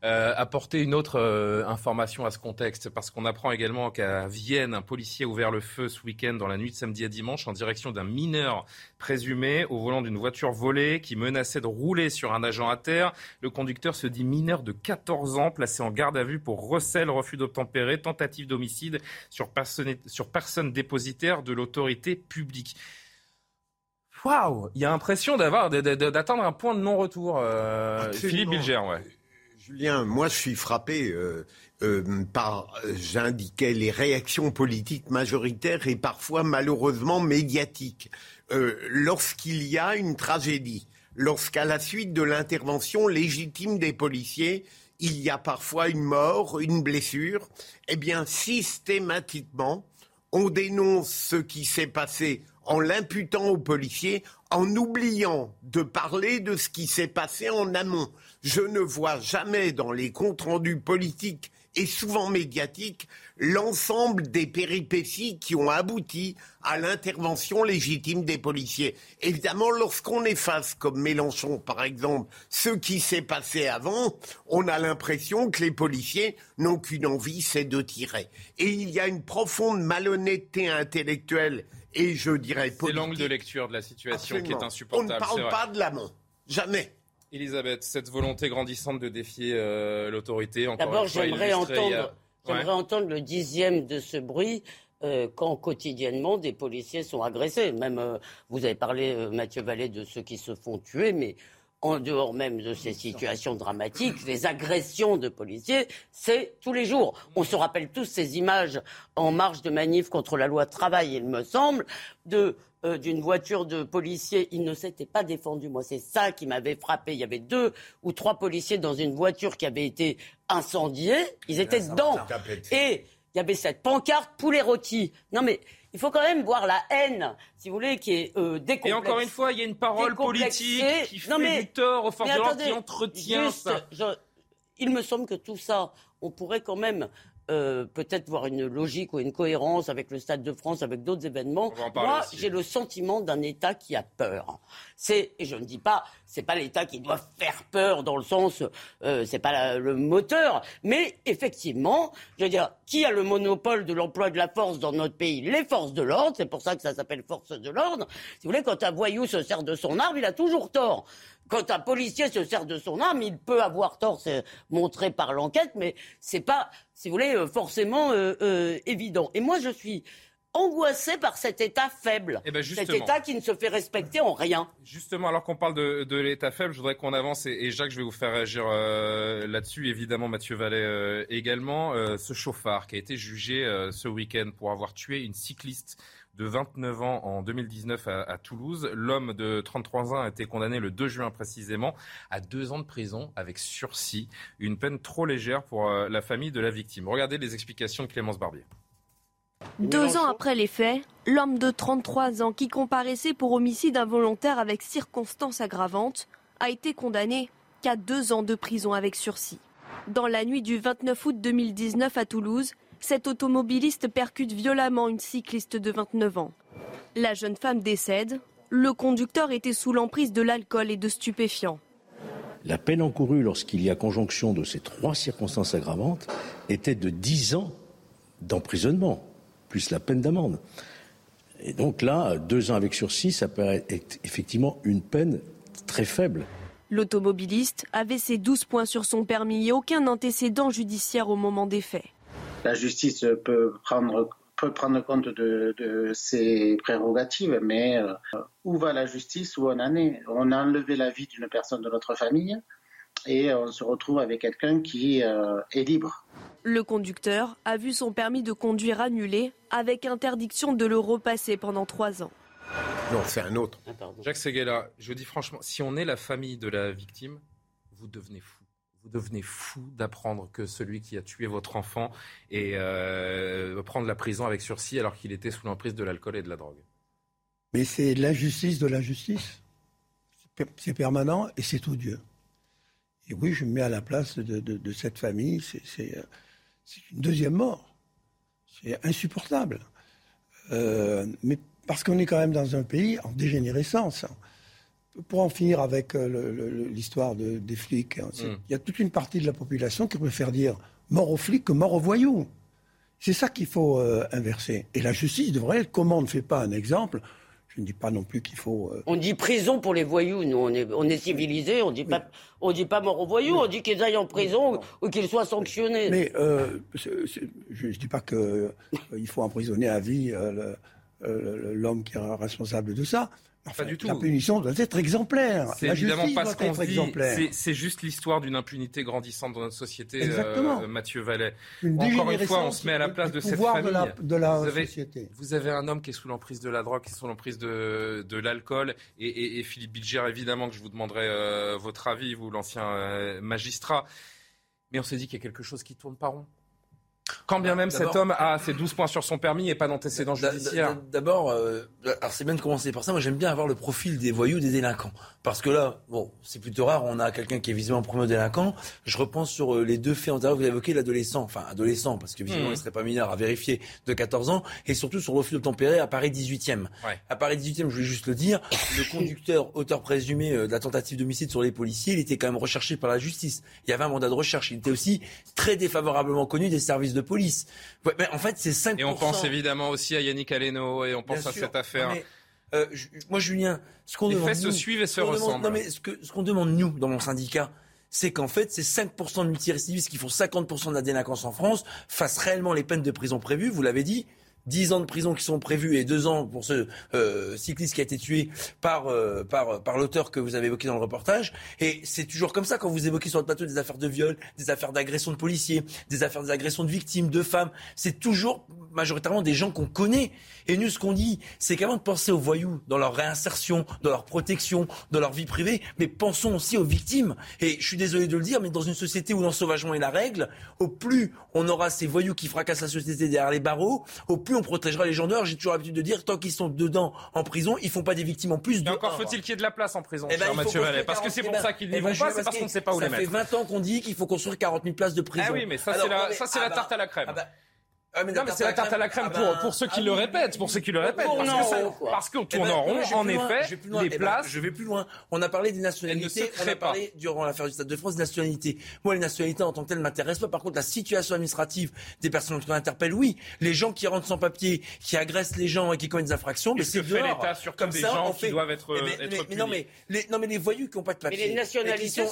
A: euh, apporter une autre euh, information à ce contexte, parce qu'on apprend également qu'à Vienne, un policier a ouvert le feu ce week-end dans la nuit de samedi à dimanche en direction d'un mineur présumé au volant d'une voiture volée qui menaçait de rouler sur un agent à terre. Le conducteur se dit mineur de 14 ans, placé en garde à vue pour recel, refus d'obtempérer, tentative d'homicide sur personne, sur personne dépositaire de l'autorité publique. Waouh Il y a l'impression d'avoir d'atteindre un point de non-retour. euh,
E: Absolument.
A: Philippe Bilger, ouais.
E: Julien, moi je suis frappé euh, euh, par, euh, j'indiquais, les réactions politiques majoritaires et parfois malheureusement médiatiques. Lorsqu'il y a une tragédie, lorsqu'à la suite de l'intervention légitime des policiers, il y a parfois une mort, une blessure, eh bien systématiquement, on dénonce ce qui s'est passé en l'imputant aux policiers, en oubliant de parler de ce qui s'est passé en amont. Je ne vois jamais dans les comptes rendus politiques et souvent médiatiques l'ensemble des péripéties qui ont abouti à l'intervention légitime des policiers. Évidemment, lorsqu'on efface, comme Mélenchon par exemple, ce qui s'est passé avant, on a l'impression que les policiers n'ont qu'une envie, c'est de tirer. Et il y a une profonde malhonnêteté intellectuelle et je dirais
A: C'est
E: politique.
A: l'angle de lecture de la situation qui est insupportable.
E: On ne
A: c'est
E: parle pas de l'amont. Jamais.
A: Elisabeth, cette volonté grandissante de défier euh, l'autorité, encore
B: D'abord,
A: fois
B: j'aimerais
A: a-
B: entendre, j'aimerais
A: Ouais.
B: entendre le dixième de ce bruit euh, quand quotidiennement des policiers sont agressés. Même, euh, vous avez parlé, euh, Mathieu Vallée, de ceux qui se font tuer, mais en dehors même de ces situations dramatiques, les agressions de policiers, c'est tous les jours. On se rappelle tous ces images en marche de manif contre la loi travail, il me semble, de euh, d'une voiture de policiers, il ne s'était pas défendu. Moi, c'est ça qui m'avait frappé. Il y avait deux ou trois policiers dans une voiture qui avait été incendiée. Ils étaient dedans. Et il y avait cette pancarte poulet rôti. Non, mais il faut quand même voir la haine, si vous voulez, qui est euh,
A: Et
B: décomplexée.
A: encore une fois, il y a une parole politique qui fait
B: Non, mais-
A: du tort aux forces de l'ordre, qui entretient
B: juste,
A: ça.
B: je- il me semble que tout ça, on pourrait quand même euh, peut-être voir une logique ou une cohérence avec le Stade de France, avec d'autres événements. Moi, j'ai le sentiment d'un État qui a peur. C'est, et je ne dis pas, c'est pas l'État qui doit faire peur dans le sens, euh, c'est pas la- le moteur, mais effectivement, je veux dire, qui a le monopole de l'emploi de la force dans notre pays? Les forces de l'ordre. C'est pour ça que ça s'appelle force de l'ordre. Si vous voulez, quand un voyou se sert de son arme, il a toujours tort. Quand un policier se sert de son arme, il peut avoir tort, c'est montré par l'enquête, mais c'est pas, si vous voulez, euh, forcément euh, euh, évident. Et moi, je suis angoissés par cet État faible.
A: Eh ben,
B: cet. État qui ne se fait respecter en rien.
A: Justement, alors qu'on parle de, de l'État faible, je voudrais qu'on avance et, et Jacques, je vais vous faire réagir euh, là-dessus. Évidemment, Mathieu Vallet euh, également. Euh, ce chauffard qui a été jugé ce week-end pour avoir tué une cycliste de 29 ans en 2019 à, à Toulouse. L'homme de 33 ans a été condamné le 2 juin précisément à deux ans de prison avec sursis. Une peine trop légère pour euh, la famille de la victime. Regardez les explications de Clémence Barbier.
M: Deux ans après les faits, l'homme de 33 ans qui comparaissait pour homicide involontaire avec circonstances aggravantes a été condamné qu'à deux ans de prison avec sursis. Dans la nuit du 29 août 2019 à Toulouse, cet automobiliste percute violemment une cycliste de 29 ans. La jeune femme décède. Le conducteur était sous l'emprise de l'alcool et de stupéfiants.
N: La peine encourue lorsqu'il y a conjonction de ces trois circonstances aggravantes était de 10 ans d'emprisonnement, plus la peine d'amende. Et donc là, deux ans avec sursis, ça paraît être effectivement une peine très faible.
M: L'automobiliste avait ses 12 points sur son permis et aucun antécédent judiciaire au moment des faits.
O: La justice peut prendre, peut prendre compte de, de ses prérogatives, mais euh, où va la justice Où on en est? On a enlevé la vie d'une personne de notre famille et on se retrouve avec quelqu'un qui euh, est libre.
M: Le conducteur a vu son permis de conduire annulé avec interdiction de le repasser pendant trois ans.
E: Non, c'est un autre.
A: Jacques Seguela, je dis franchement, si on est la famille de la victime, vous devenez fou. Vous devenez fou d'apprendre que celui qui a tué votre enfant et euh, prendre la prison avec sursis alors qu'il était sous l'emprise de l'alcool et de la drogue.
C: Mais c'est l'injustice de la justice. C'est permanent et c'est odieux. Et oui, je me mets à la place de, cette famille. C'est une deuxième mort. C'est insupportable. Euh, mais parce qu'on est quand même dans un pays en dégénérescence. Pour en finir avec euh, l'histoire de, des flics, hein, il mm. y a toute une partie de la population qui préfère dire mort aux flics que mort aux voyous. C'est ça qu'il faut euh, inverser. Et la justice devrait être, comment on ne fait pas un exemple je ne dis pas non plus qu'il faut. Euh...
B: On dit prison pour les voyous. Nous, on est, on est civilisés. On dit pas, on dit pas mort aux voyous. Mais... On dit qu'ils aillent en prison mais... ou qu'ils soient sanctionnés.
C: Mais euh, c est, c est, je ne dis pas qu'il euh, faut emprisonner à vie euh, l'homme qui est responsable de ça. Enfin,
A: pas du tout.
C: La punition doit être exemplaire.
A: C'est évidemment pas ce qu'on dit. C'est juste l'histoire d'une impunité grandissante dans notre société, euh, Mathieu Vallet.
C: Une
A: Encore une fois, on se met à la place de cette famille.
C: De la, de la
A: vous, avez,
C: société.
A: vous avez un homme qui est sous l'emprise de la drogue, qui est sous l'emprise de, de l'alcool, et, et, et, Philippe Bilger, évidemment, que je vous demanderai euh, votre avis, vous, l'ancien euh, magistrat. Mais on s'est dit qu'il y a quelque chose qui tourne pas rond. Quand bien même cet homme a ses 12 points sur son permis et pas d'antécédents judiciaires.
F: D'abord, euh, alors c'est bien de commencer par ça. Moi, j'aime bien avoir le profil des voyous, des délinquants. Parce que là, bon, c'est plutôt rare. On a quelqu'un qui est visiblement premier délinquant. Je repense sur euh, les deux faits antérieurs que vous avez l'adolescent, enfin adolescent, parce que visiblement mmh. il serait pas mineur à vérifier, de 14 ans, et surtout sur le refus d'obtempérer à Paris 18e.
A: Ouais.
F: À Paris 18e, je voulais juste le dire, le conducteur, auteur présumé euh, de la tentative d'homicide sur les policiers, il était quand même recherché par la justice. Il y avait un mandat de recherche. Il était aussi très défavorablement connu des services de police. Ouais, mais en fait, c'est 5%.
A: Et on pense évidemment aussi à Yannick Aleno et on pense
F: Bien
A: à
F: sûr.
A: cette affaire.
F: Mais, euh, moi, Julien, ce qu'on
A: Les
F: demande.
A: faits se suivent et se
F: demande-
A: ressemblent.
F: Non, mais ce qu'on demande, nous, dans mon syndicat, c'est qu'en fait, ces 5% de multirécidivistes qui font 50% de la délinquance en France fassent réellement les peines de prison prévues, vous l'avez dit. 10 ans de prison qui sont prévus et 2 ans pour ce euh, cycliste qui a été tué par, euh, par, par l'auteur que vous avez évoqué dans le reportage. Et c'est toujours comme ça quand vous évoquez sur le plateau des affaires de viol, des affaires d'agression de policiers, des affaires d'agression de victimes, de femmes. C'est toujours majoritairement des gens qu'on connaît. Et nous, ce qu'on dit, c'est qu'avant de penser aux voyous, dans leur réinsertion, dans leur protection, dans leur vie privée, mais pensons aussi aux victimes. Et je suis désolé de le dire, mais dans une société où l'ensauvagement est la règle, au plus on aura ces voyous qui fracassent la société derrière les barreaux, au plus on protégera les gens dehors. J'ai toujours l'habitude de dire, tant qu'ils sont dedans en prison, ils font pas des victimes en plus.
A: Et encore faut-il qu'il y ait de la place en prison,
F: Eh ben,
A: Mathieu Vallet. Parce que
F: 40
A: c'est
F: 000
A: pour ça qu'ils n'y
F: Eh ben,
A: vont pas, c'est parce qu'on ne sait pas où
F: ça
A: les mettre.
F: fait 20 ans qu'on dit qu'il faut construire 40 000 places de prison.
A: Ah oui, mais ça, c'est la, ça,
F: ah
A: la
F: bah,
A: tarte à la crème.
F: ah bah, ah, mais
A: non, mais c'est la tarte à la crème
F: ah
A: pour,
F: bah,
A: pour ceux qui
F: ah
A: le
F: oui,
A: répètent, pour ceux qui le répètent. Parce que ça- parce qu'on
F: Eh
A: tourne
F: ben,
A: en rond,
F: mais
A: en effet,
F: loin.
A: les
F: Eh ben,
A: places.
F: je vais plus loin. On a parlé des nationalités. On a parlé, durant l'affaire du Stade de France, des nationalités. Moi, les nationalités en tant que telles m'intéressent pas. Par contre, la situation administrative des personnes qu'on interpelle, oui. Les gens qui rentrent sans papier, qui agressent les gens et qui commettent des infractions, mais c'est
A: que fait
F: dehors.
A: l'État sur
F: Comme
A: des gens qui doivent être,
F: Eh ben, mais, mais non, mais les, non, mais les voyous qui n'ont pas de papier.
B: les nationalités,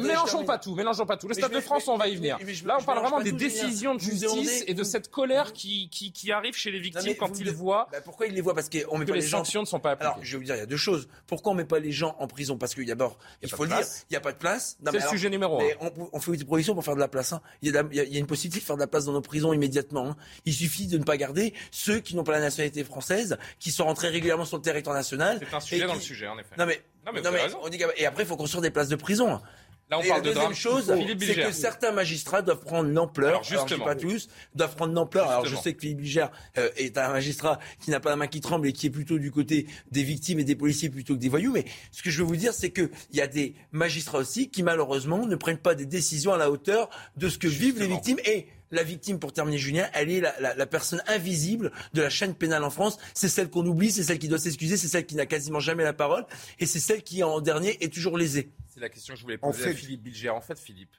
A: Mélangeons pas tout, mélangeons pas tout. Le
F: Mais
A: Stade de France, on va y
F: mais-
A: venir.
F: mais
A: Là, on parle vraiment des décisions de justice et de cette colère qui, qui, qui arrive chez les victimes quand ils
F: le-
A: voient
F: Bah, pourquoi ils les voient? Parce qu'on met
A: que
F: pas
A: les
F: les gens.
A: sanctions ne sont pas appliquées.
F: Alors, je vais vous dire, il y a deux choses. Pourquoi on met pas les gens en prison? Parce qu'il y a d'abord, il, faut
A: de
F: le dire, il n'y a pas de place.
A: C'est le sujet numéro un.
F: On, on fait des provisions pour faire de la place. hein. Il, y a de la- il y a- il y a une possibilité de faire de la place dans nos prisons immédiatement. hein. Il suffit de ne pas garder ceux qui n'ont pas la nationalité française, qui sont rentrés régulièrement sur le territoire national.
A: C'est un
F: et
A: sujet dans le sujet, en effet.
F: Non mais,
A: Non, mais
F: non, mais on dit que- et après il faut construire des places de prison.
A: Là, on
F: et
A: parle
F: la
A: de
F: deuxième chose, c'est que certains magistrats doivent prendre l'ampleur.
A: Alors,
F: Alors, je dis
A: justement.
F: pas tous, doivent prendre l'ampleur. Alors je sais que Philippe Bilger euh, est un magistrat qui n'a pas la main qui tremble et qui est plutôt du côté des victimes et des policiers plutôt que des voyous. Mais ce que je veux vous dire, c'est qu'il y a des magistrats aussi qui malheureusement ne prennent pas des décisions à la hauteur de ce que vivent les victimes et la victime, pour terminer, Julien, elle est la, la- la personne invisible de la chaîne pénale en France. C'est celle qu'on oublie, c'est celle qui doit s'excuser, c'est celle qui n'a quasiment jamais la parole, et c'est celle qui, en dernier, est toujours lésée.
A: C'est la question que je voulais
E: En
A: poser à
E: fait-
A: Philippe Bilger. En fait, Philippe,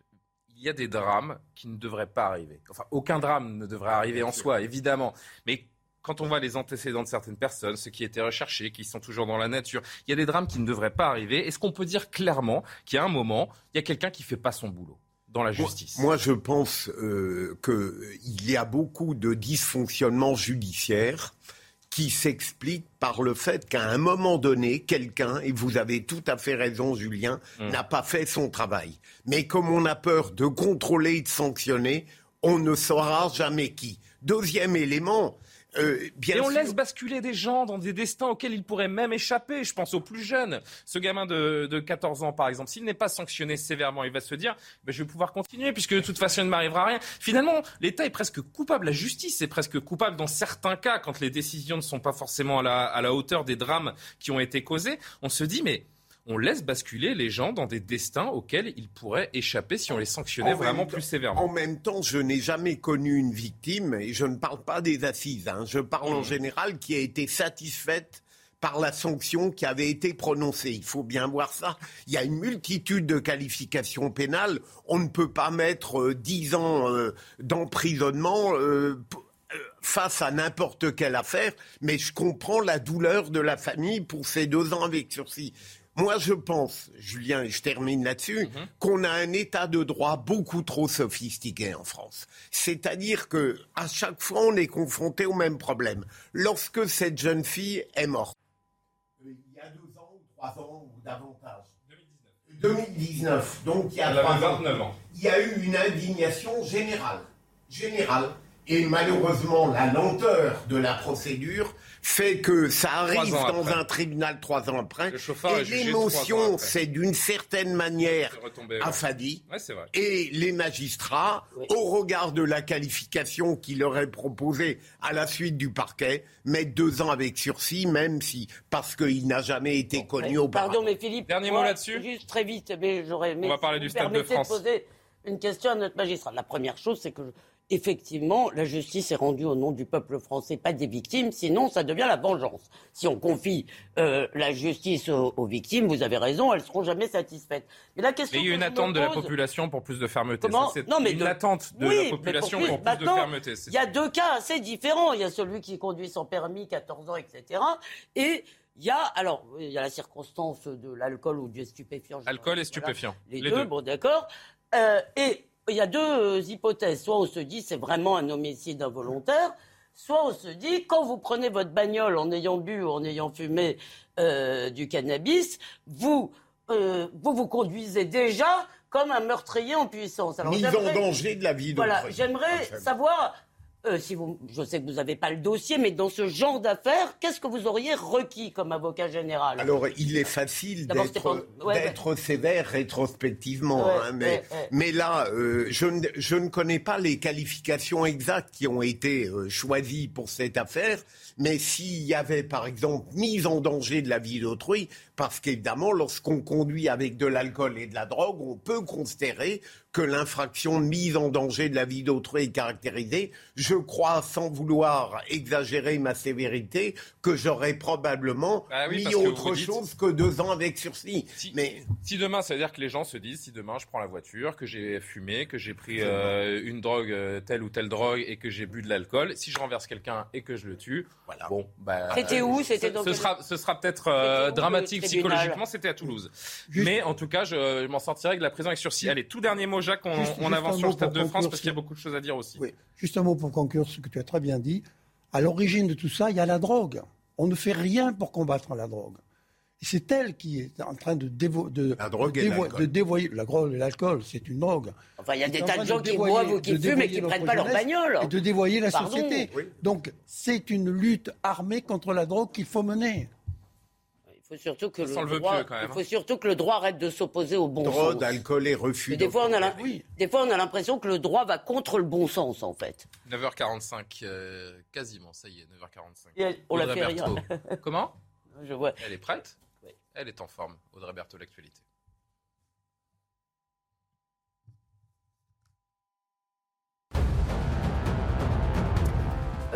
A: il y a des drames qui ne devraient pas arriver. Enfin, aucun drame ne devrait arriver en soi, évidemment. Mais quand on voit les antécédents de certaines personnes, ceux qui étaient recherchés, qui sont toujours dans la nature, il y a des drames qui ne devraient pas arriver. Est-ce qu'on peut dire clairement qu'il y a un moment, il y a quelqu'un qui fait pas son boulot? Dans la justice
E: Moi, je pense euh, qu'il y a beaucoup de dysfonctionnements judiciaires qui s'expliquent par le fait qu'à un moment donné, quelqu'un, et vous avez tout à fait raison, Julien,
A: Mmh.
E: n'a pas fait son travail. Mais comme on a peur de contrôler et de sanctionner, on ne saura jamais qui. Deuxième élément, euh, bien
A: Et on
E: sûr-
A: laisse basculer des gens dans des destins auxquels ils pourraient même échapper. Je pense aux plus jeunes. Ce gamin de, de 14 ans, par exemple, s'il n'est pas sanctionné sévèrement, il va se dire ben, je vais pouvoir continuer puisque de toute façon, il ne m'arrivera rien. Finalement, l'État est presque coupable. La justice est presque coupable dans certains cas quand les décisions ne sont pas forcément à la, à la hauteur des drames qui ont été causés. On se dit mais on laisse basculer les gens dans des destins auxquels ils pourraient échapper si on les sanctionnait
E: En
A: vraiment plus sévèrement.
E: En même temps, je n'ai jamais connu une victime, et je ne parle pas des assises, hein, je parle
A: Mmh.
E: en général, qui a été satisfaite par la sanction qui avait été prononcée. Il faut bien voir ça. Il y a une multitude de qualifications pénales. On ne peut pas mettre euh, 10 ans euh, d'emprisonnement euh, euh, face à n'importe quelle affaire, mais je comprends la douleur de la famille pour ces deux ans avec sursis. Moi, je pense, Julien, et je termine là-dessus, qu'on a un état de droit beaucoup trop sophistiqué en France. C'est-à-dire que à chaque fois, on est confronté au même problème. Lorsque cette jeune fille est morte, il y a deux ans ou trois ans ou davantage. 2019. Donc il y a
A: Elle avait
E: trois ans.
A: 29 ans.
E: Il y a eu une indignation générale. Générale. Et malheureusement, la lenteur de la procédure fait que ça arrive dans
A: après.
E: un tribunal trois ans après.
A: Le
E: et l'émotion, c'est d'une certaine manière affadie.
A: Ouais.
E: Et les magistrats, au regard de la qualification qui leur est proposée à la suite du parquet, mettent deux ans avec sursis, même si, parce qu'il n'a jamais été connu auparavant.
B: Pardon, mais Philippe.
A: Dernier
B: moi,
A: mot là-dessus
B: Juste très vite, mais j'aurais aimé.
A: On va parler
B: si
A: du Stade de France.
B: poser une question à notre magistrat. La première chose, c'est que. Effectivement, la justice est rendue au nom du peuple français, pas des victimes, sinon ça devient la vengeance. Si on confie euh, la justice aux, aux victimes, vous avez raison, elles seront jamais satisfaites. Mais la question
A: Mais il y a une attente de la population pour plus de fermeté.
B: Comment
A: Ça,
B: Non, mais
A: une
B: de-
A: attente de
B: Oui,
A: la population
B: plus-
A: pour plus de fermeté.
B: Il y a deux cas assez différents. Il y a celui qui conduit sans permis, 14 ans, etc. Et il y a, alors, il y a la circonstance de l'alcool ou du stupéfiant.
A: Alcool et
B: Voilà.
A: stupéfiant.
B: Les,
A: Les
B: deux,
A: deux.
B: bon, d'accord. Euh, et il y a deux euh, hypothèses. Soit on se dit c'est vraiment un homicide involontaire, soit on se dit quand vous prenez votre bagnole en ayant bu ou en ayant fumé euh, du cannabis, vous, euh, vous vous conduisez déjà comme un meurtrier en puissance. Alors,
E: Mise en danger de la vie d'autrui.
B: Voilà, j'aimerais savoir. Euh, si vous, je sais que vous n'avez pas le dossier, mais dans ce genre d'affaires, qu'est-ce que vous auriez requis comme avocat général?
E: Alors, il est facile d'être
B: pas- ouais,
E: sévère rétrospectivement,
B: Ouais,
E: hein, mais, là, euh, je, ne, je ne connais pas les qualifications exactes qui ont été euh, choisies pour cette affaire, mais s'il y avait, par exemple, mise en danger de la vie d'autrui, parce qu'évidemment, lorsqu'on conduit avec de l'alcool et de la drogue, on peut considérer que l'infraction de mise en danger de la vie d'autrui est caractérisée. Je crois, sans vouloir exagérer ma sévérité, que j'aurais probablement
A: Ah oui,
E: mis
A: que
E: autre
A: dites-
E: chose que deux ans avec sursis.
A: Si,
E: Mais
A: si demain, ça veut dire que les gens se disent, si demain je prends la voiture, que j'ai fumé, que j'ai pris euh, une drogue, euh, telle ou telle drogue, et que j'ai bu de l'alcool, si je renverse quelqu'un et que je le tue, bon, bah,
B: C'était où C'était
A: ce, sera, ce sera peut-être euh, dramatique psychologiquement, c'était à Toulouse. Mais en tout cas, je, je m'en sortirai avec la prison avec sursis. Allez, tout dernier mot, Jacques, on,
C: Juste-
A: on
C: juste
A: avance sur le Stade de France
C: conclure
A: parce qu'il y a beaucoup de choses à dire aussi.
C: Juste un mot pour conclure conclure ce que tu as très bien dit. À l'origine de tout ça, il y a la drogue. On ne fait rien pour combattre la drogue. C'est elle qui est en train de, dévo- de,
E: La drogue
C: de
E: et
C: dévo-
E: l'alcool.
C: de dévoyer. La drogue et l'alcool, c'est une drogue.
B: Enfin, il y a des tas de gens qui
C: dévoyer-
B: boivent ou qui fument et qui
C: notre
B: prennent pas leur bagnole.
C: Et de dévoyer la
B: Pardon.
C: société. Donc, c'est une lutte armée contre la drogue qu'il faut mener.
B: Il faut surtout que
A: Ça
B: le droit, il faut surtout que le droit arrête de s'opposer au bon
E: Drogue,
B: sens.
E: alcool et refus.
B: Des fois, on a des fois, on a l'impression que le droit va contre le bon sens, en fait.
A: 9h45, euh, quasiment, ça y est, 9h45.
B: Et elle- on la fait rire.
A: Berthaud. Comment?
B: Je vois.
A: Elle est prête? Elle est en forme. Audrey Berthaud, l'actualité.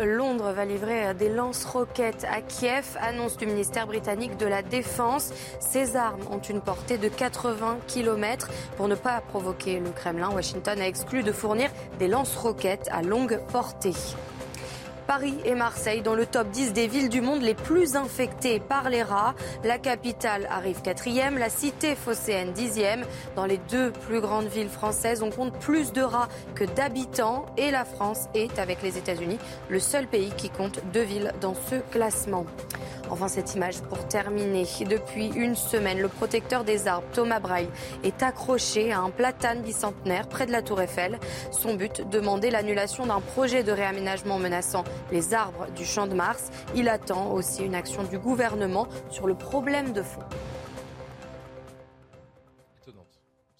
D: Londres va livrer des lance-roquettes à Kiev, annonce du ministère britannique de la Défense. Ces armes ont une portée de 80 km. Pour ne pas provoquer le Kremlin, Washington a exclu de fournir des lance-roquettes à longue portée. Paris et Marseille dans le top 10 des villes du monde les plus infectées par les rats. La capitale arrive quatrième, la cité phocéenne dixième. Dans les deux plus grandes villes françaises, on compte plus de rats que d'habitants et la France est, avec les États-Unis, le seul pays qui compte deux villes dans ce classement. Enfin, cette image pour terminer. Depuis une semaine, le protecteur des arbres, Thomas Braille, est accroché à un platane bicentenaire près de la Tour Eiffel. Son but, demander l'annulation d'un projet de réaménagement menaçant les arbres du Champ de Mars. Il attend aussi une action du gouvernement sur le problème de fond.
A: Étonnante,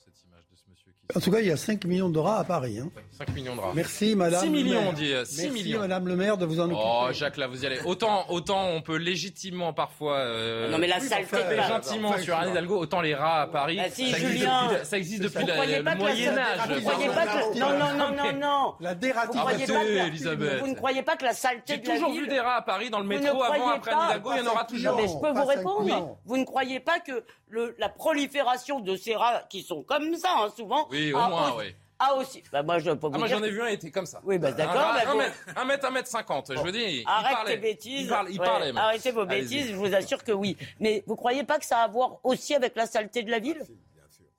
A: cette image de ce monsieur qui.
C: En tout cas, il y a 5 millions de rats à Paris. hein.
A: 5 millions de rats.
C: Merci, madame.
A: 6
C: le
A: millions,
C: maire.
A: on dit. euh, 6
C: Merci,
A: millions.
C: madame le maire, de vous en occuper.
A: Oh, Jacques, là, vous y allez. Autant, autant on peut légitimement parfois. euh,
B: Non, mais la saleté
A: enfin,
B: de la-
A: gentiment
B: enfin,
A: sur Anne Hidalgo, autant les rats à Paris.
B: Bah si,
A: ça, existe
B: Julien.
A: depuis, ça existe depuis
B: Vous
A: la-
B: croyez
A: le
B: pas que la
A: Moyen-Âge.
B: Vous croyez pas que... Non, non, non, non, non.
C: La
B: Vous
C: dératisation.
B: croyez pas
A: Arrêtez,
B: que la-
A: Elisabeth.
B: Vous ne croyez pas que la saleté
A: J'ai
B: de la
A: toujours
B: ville...
A: vu des rats à Paris dans le
B: Vous ne
A: métro avant,
B: croyez
A: après
B: pas-
A: Anne Hidalgo, il y en aura toujours.
B: Non, mais je peux
C: Pas
B: vous répondre. Vous ne croyez pas que le, la prolifération de ces rats qui sont comme ça, hein, souvent,
A: Oui, au
B: a
A: moins, oui.
B: A aussi. Bah, moi, je peux vous
A: Ah, moi j'en ai vu un, il était comme ça.
B: Oui, bah, d'accord,
A: Un,
B: mais
A: un
B: bon.
A: mètre, un mètre, un mètre 50. Je veux dire, il, il
B: Arrête
A: parlait.
B: tes bêtises.
A: Il, parle, il
B: Ouais,
A: parlait. même.
B: Arrêtez vos bêtises, je vous assure que oui. Mais vous croyez pas que ça a à voir aussi avec la saleté de la ville?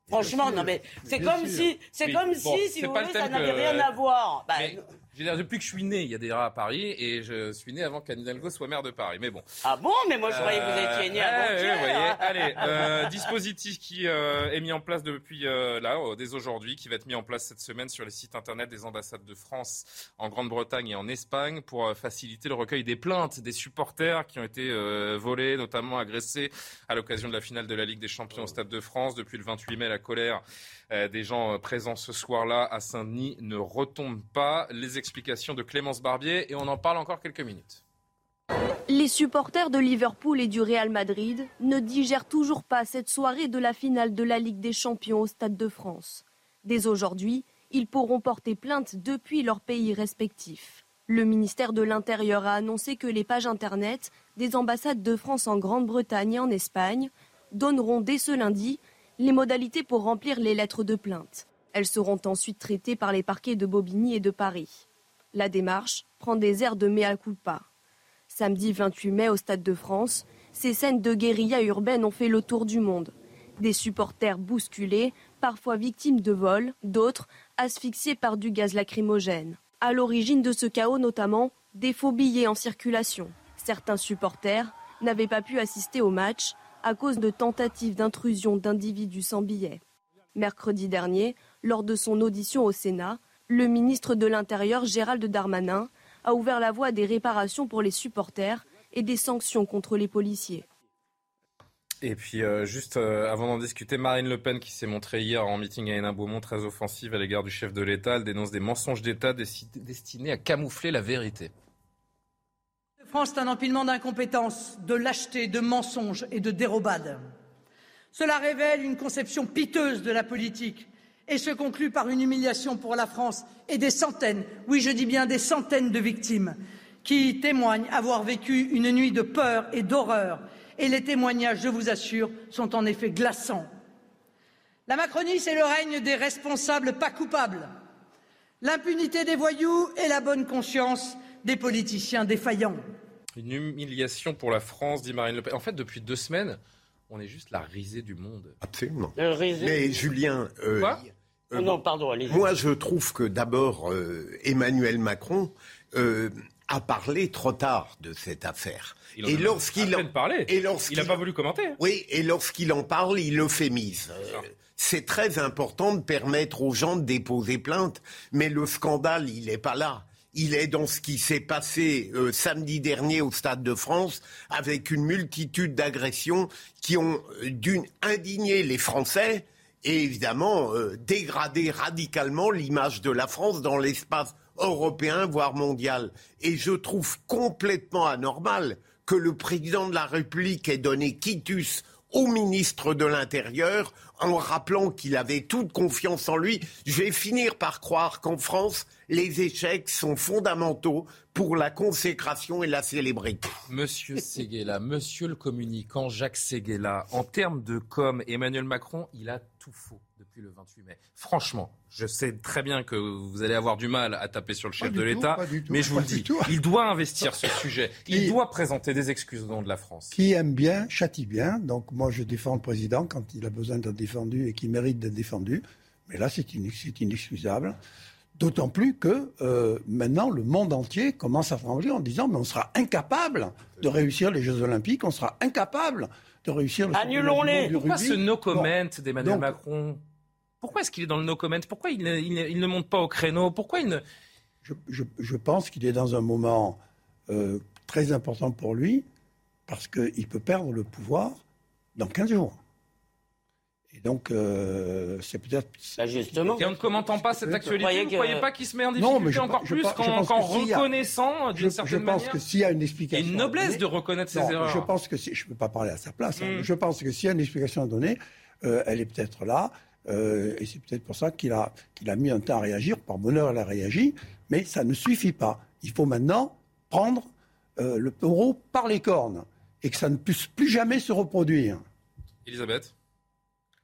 B: Franchement, non mais c'est comme
C: sûr.
B: si, c'est
A: Oui,
B: comme
A: bon,
B: si, si vous voulez, ça n'avait rien à voir.
A: Depuis que je suis né, il y a des rats à Paris et je suis né avant qu'Anne Hidalgo soit maire de Paris. Mais bon.
B: Ah bon? Mais moi je croyais que vous étiez né
A: Euh,
B: avant
A: ouais, ouais. Allez, euh, dispositif qui euh, est mis en place depuis euh, là, euh, dès aujourd'hui, qui va être mis en place cette semaine sur les sites internet des ambassades de France en Grande-Bretagne et en Espagne pour euh, faciliter le recueil des plaintes des supporters qui ont été euh, volés, notamment agressés à l'occasion de la finale de la Ligue des Champions au Stade de France. Depuis le 28 mai, la colère euh, des gens euh, présents ce soir-là à Saint-Denis ne retombe pas. Les explications de Clémence Barbier et on en parle encore quelques minutes.
M: Les supporters de Liverpool et du Real Madrid ne digèrent toujours pas cette soirée de la finale de la Ligue des Champions au Stade de France. Dès aujourd'hui, ils pourront porter plainte depuis leur pays respectifs. Le ministère de l'Intérieur a annoncé que les pages Internet des ambassades de France en Grande-Bretagne et en Espagne donneront dès ce lundi les modalités pour remplir les lettres de plainte. Elles seront ensuite traitées par les parquets de Bobigny et de Paris. La démarche prend des airs de mea culpa. Samedi 28 mai au Stade de France, ces scènes de guérilla urbaine ont fait le tour du monde. Des supporters bousculés, parfois victimes de vols, d'autres asphyxiés par du gaz lacrymogène. À l'origine de ce chaos notamment, des faux billets en circulation. Certains supporters n'avaient pas pu assister au match à cause de tentatives d'intrusion d'individus sans billets. Mercredi dernier, lors de son audition au Sénat, le ministre de l'Intérieur Gérald Darmanin a ouvert la voie à des réparations pour les supporters et des sanctions contre les policiers.
A: Et puis, euh, juste euh, avant d'en discuter, Marine Le Pen, qui s'est montrée hier en meeting à Hénin-Beaumont, très offensive à l'égard du chef de l'État, dénonce des mensonges d'État destinés à camoufler la vérité.
P: France est un empilement d'incompétences, de lâcheté, de mensonges et de dérobades. Cela révèle une conception piteuse de la politique et se conclut par une humiliation pour la France et des centaines, oui je dis bien des centaines de victimes qui témoignent avoir vécu une nuit de peur et d'horreur. Et les témoignages, je vous assure, sont en effet glaçants. La Macronie, c'est le règne des responsables pas coupables, l'impunité des voyous et la bonne conscience des politiciens défaillants.
A: Une humiliation pour la France, dit Marine Le Pen. En fait, depuis deux semaines, on est juste la risée du monde.
E: Absolument.
B: Le risée.
E: Mais Julien, euh,
A: Quoi?
E: euh,
B: non, pardon, allez-y.
E: moi je trouve que d'abord euh, Emmanuel Macron euh, a parlé trop tard de cette affaire.
A: Il en peine parlé.
E: et lorsqu'il
A: Il n'a pas voulu commenter.
E: Oui, et lorsqu'il en parle, il euphémise. Euh, C'est très important de permettre aux gens de déposer plainte, mais le scandale, il n'est pas là. Il est dans ce qui s'est passé euh, samedi dernier au Stade de France, avec une multitude d'agressions qui ont euh, d'une indigné les Français et évidemment euh, dégradé radicalement l'image de la France dans l'espace européen, voire mondial. Et je trouve complètement anormal que le président de la République ait donné quitus au ministre de l'Intérieur en rappelant qu'il avait toute confiance en lui. Je vais finir par croire qu'en France, les échecs sont fondamentaux pour la consécration et la célébrité.
A: Monsieur Seguela, monsieur le communicant Jacques Seguela, en termes de com, Emmanuel Macron, il a tout faux depuis le 28 mai. Franchement, je sais très bien que vous allez avoir du mal à taper sur le chef de l'État, mais je vous le dis,
C: tout.
A: il doit investir ce sujet. Il doit présenter des excuses au nom de la France.
C: Qui aime bien, châtie bien. Donc moi, je défends le président quand il a besoin d'être défendu et qu'il mérite d'être défendu. Mais là, c'est inex- c'est inexcusable. D'autant plus que euh, maintenant, le monde entier commence à trembler en disant mais on sera incapable de réussir les Jeux Olympiques, on sera incapable de réussir le
B: Annulons-les.
A: Pourquoi ce no
C: Bon.
A: comment d'Emmanuel Macron? Pourquoi est-ce qu'il est dans le no comment Pourquoi il ne, il ne- il ne monte pas au créneau? Pourquoi il ne...
C: je, je- je pense qu'il est dans un moment euh, très important pour lui parce qu'il peut perdre le pouvoir dans 15 jours. Et donc, euh, c'est peut-être.
B: Bah, justement.
A: Et en ne commentant pas cette actualité, vous ne
B: que-
A: croyez pas qu'il se met en
C: Non,
A: difficulté
C: mais je
A: encore
C: pense- je
A: plus
C: pense- je
A: qu'en
C: pense a-
A: reconnaissant
C: Je,
A: d'une
C: je
A: certaine
C: pense
A: manière
C: que s'il y a une
A: Il y a
C: explication.
A: une noblesse
C: donner-
A: de reconnaître ses
C: Non,
A: erreurs.
C: Je pense que si, je ne peux pas parler à sa place. hein,
A: Mm.
C: mais Je pense que s'il y a une explication à donner, euh, elle est peut-être là. Euh, et c'est peut-être pour ça qu'il a, qu'il a mis un temps à réagir. Par bonheur, elle a réagi. Mais ça ne suffit pas. Il faut maintenant prendre euh, le taureau par les cornes et que ça ne puisse plus jamais se reproduire.
A: Elisabeth?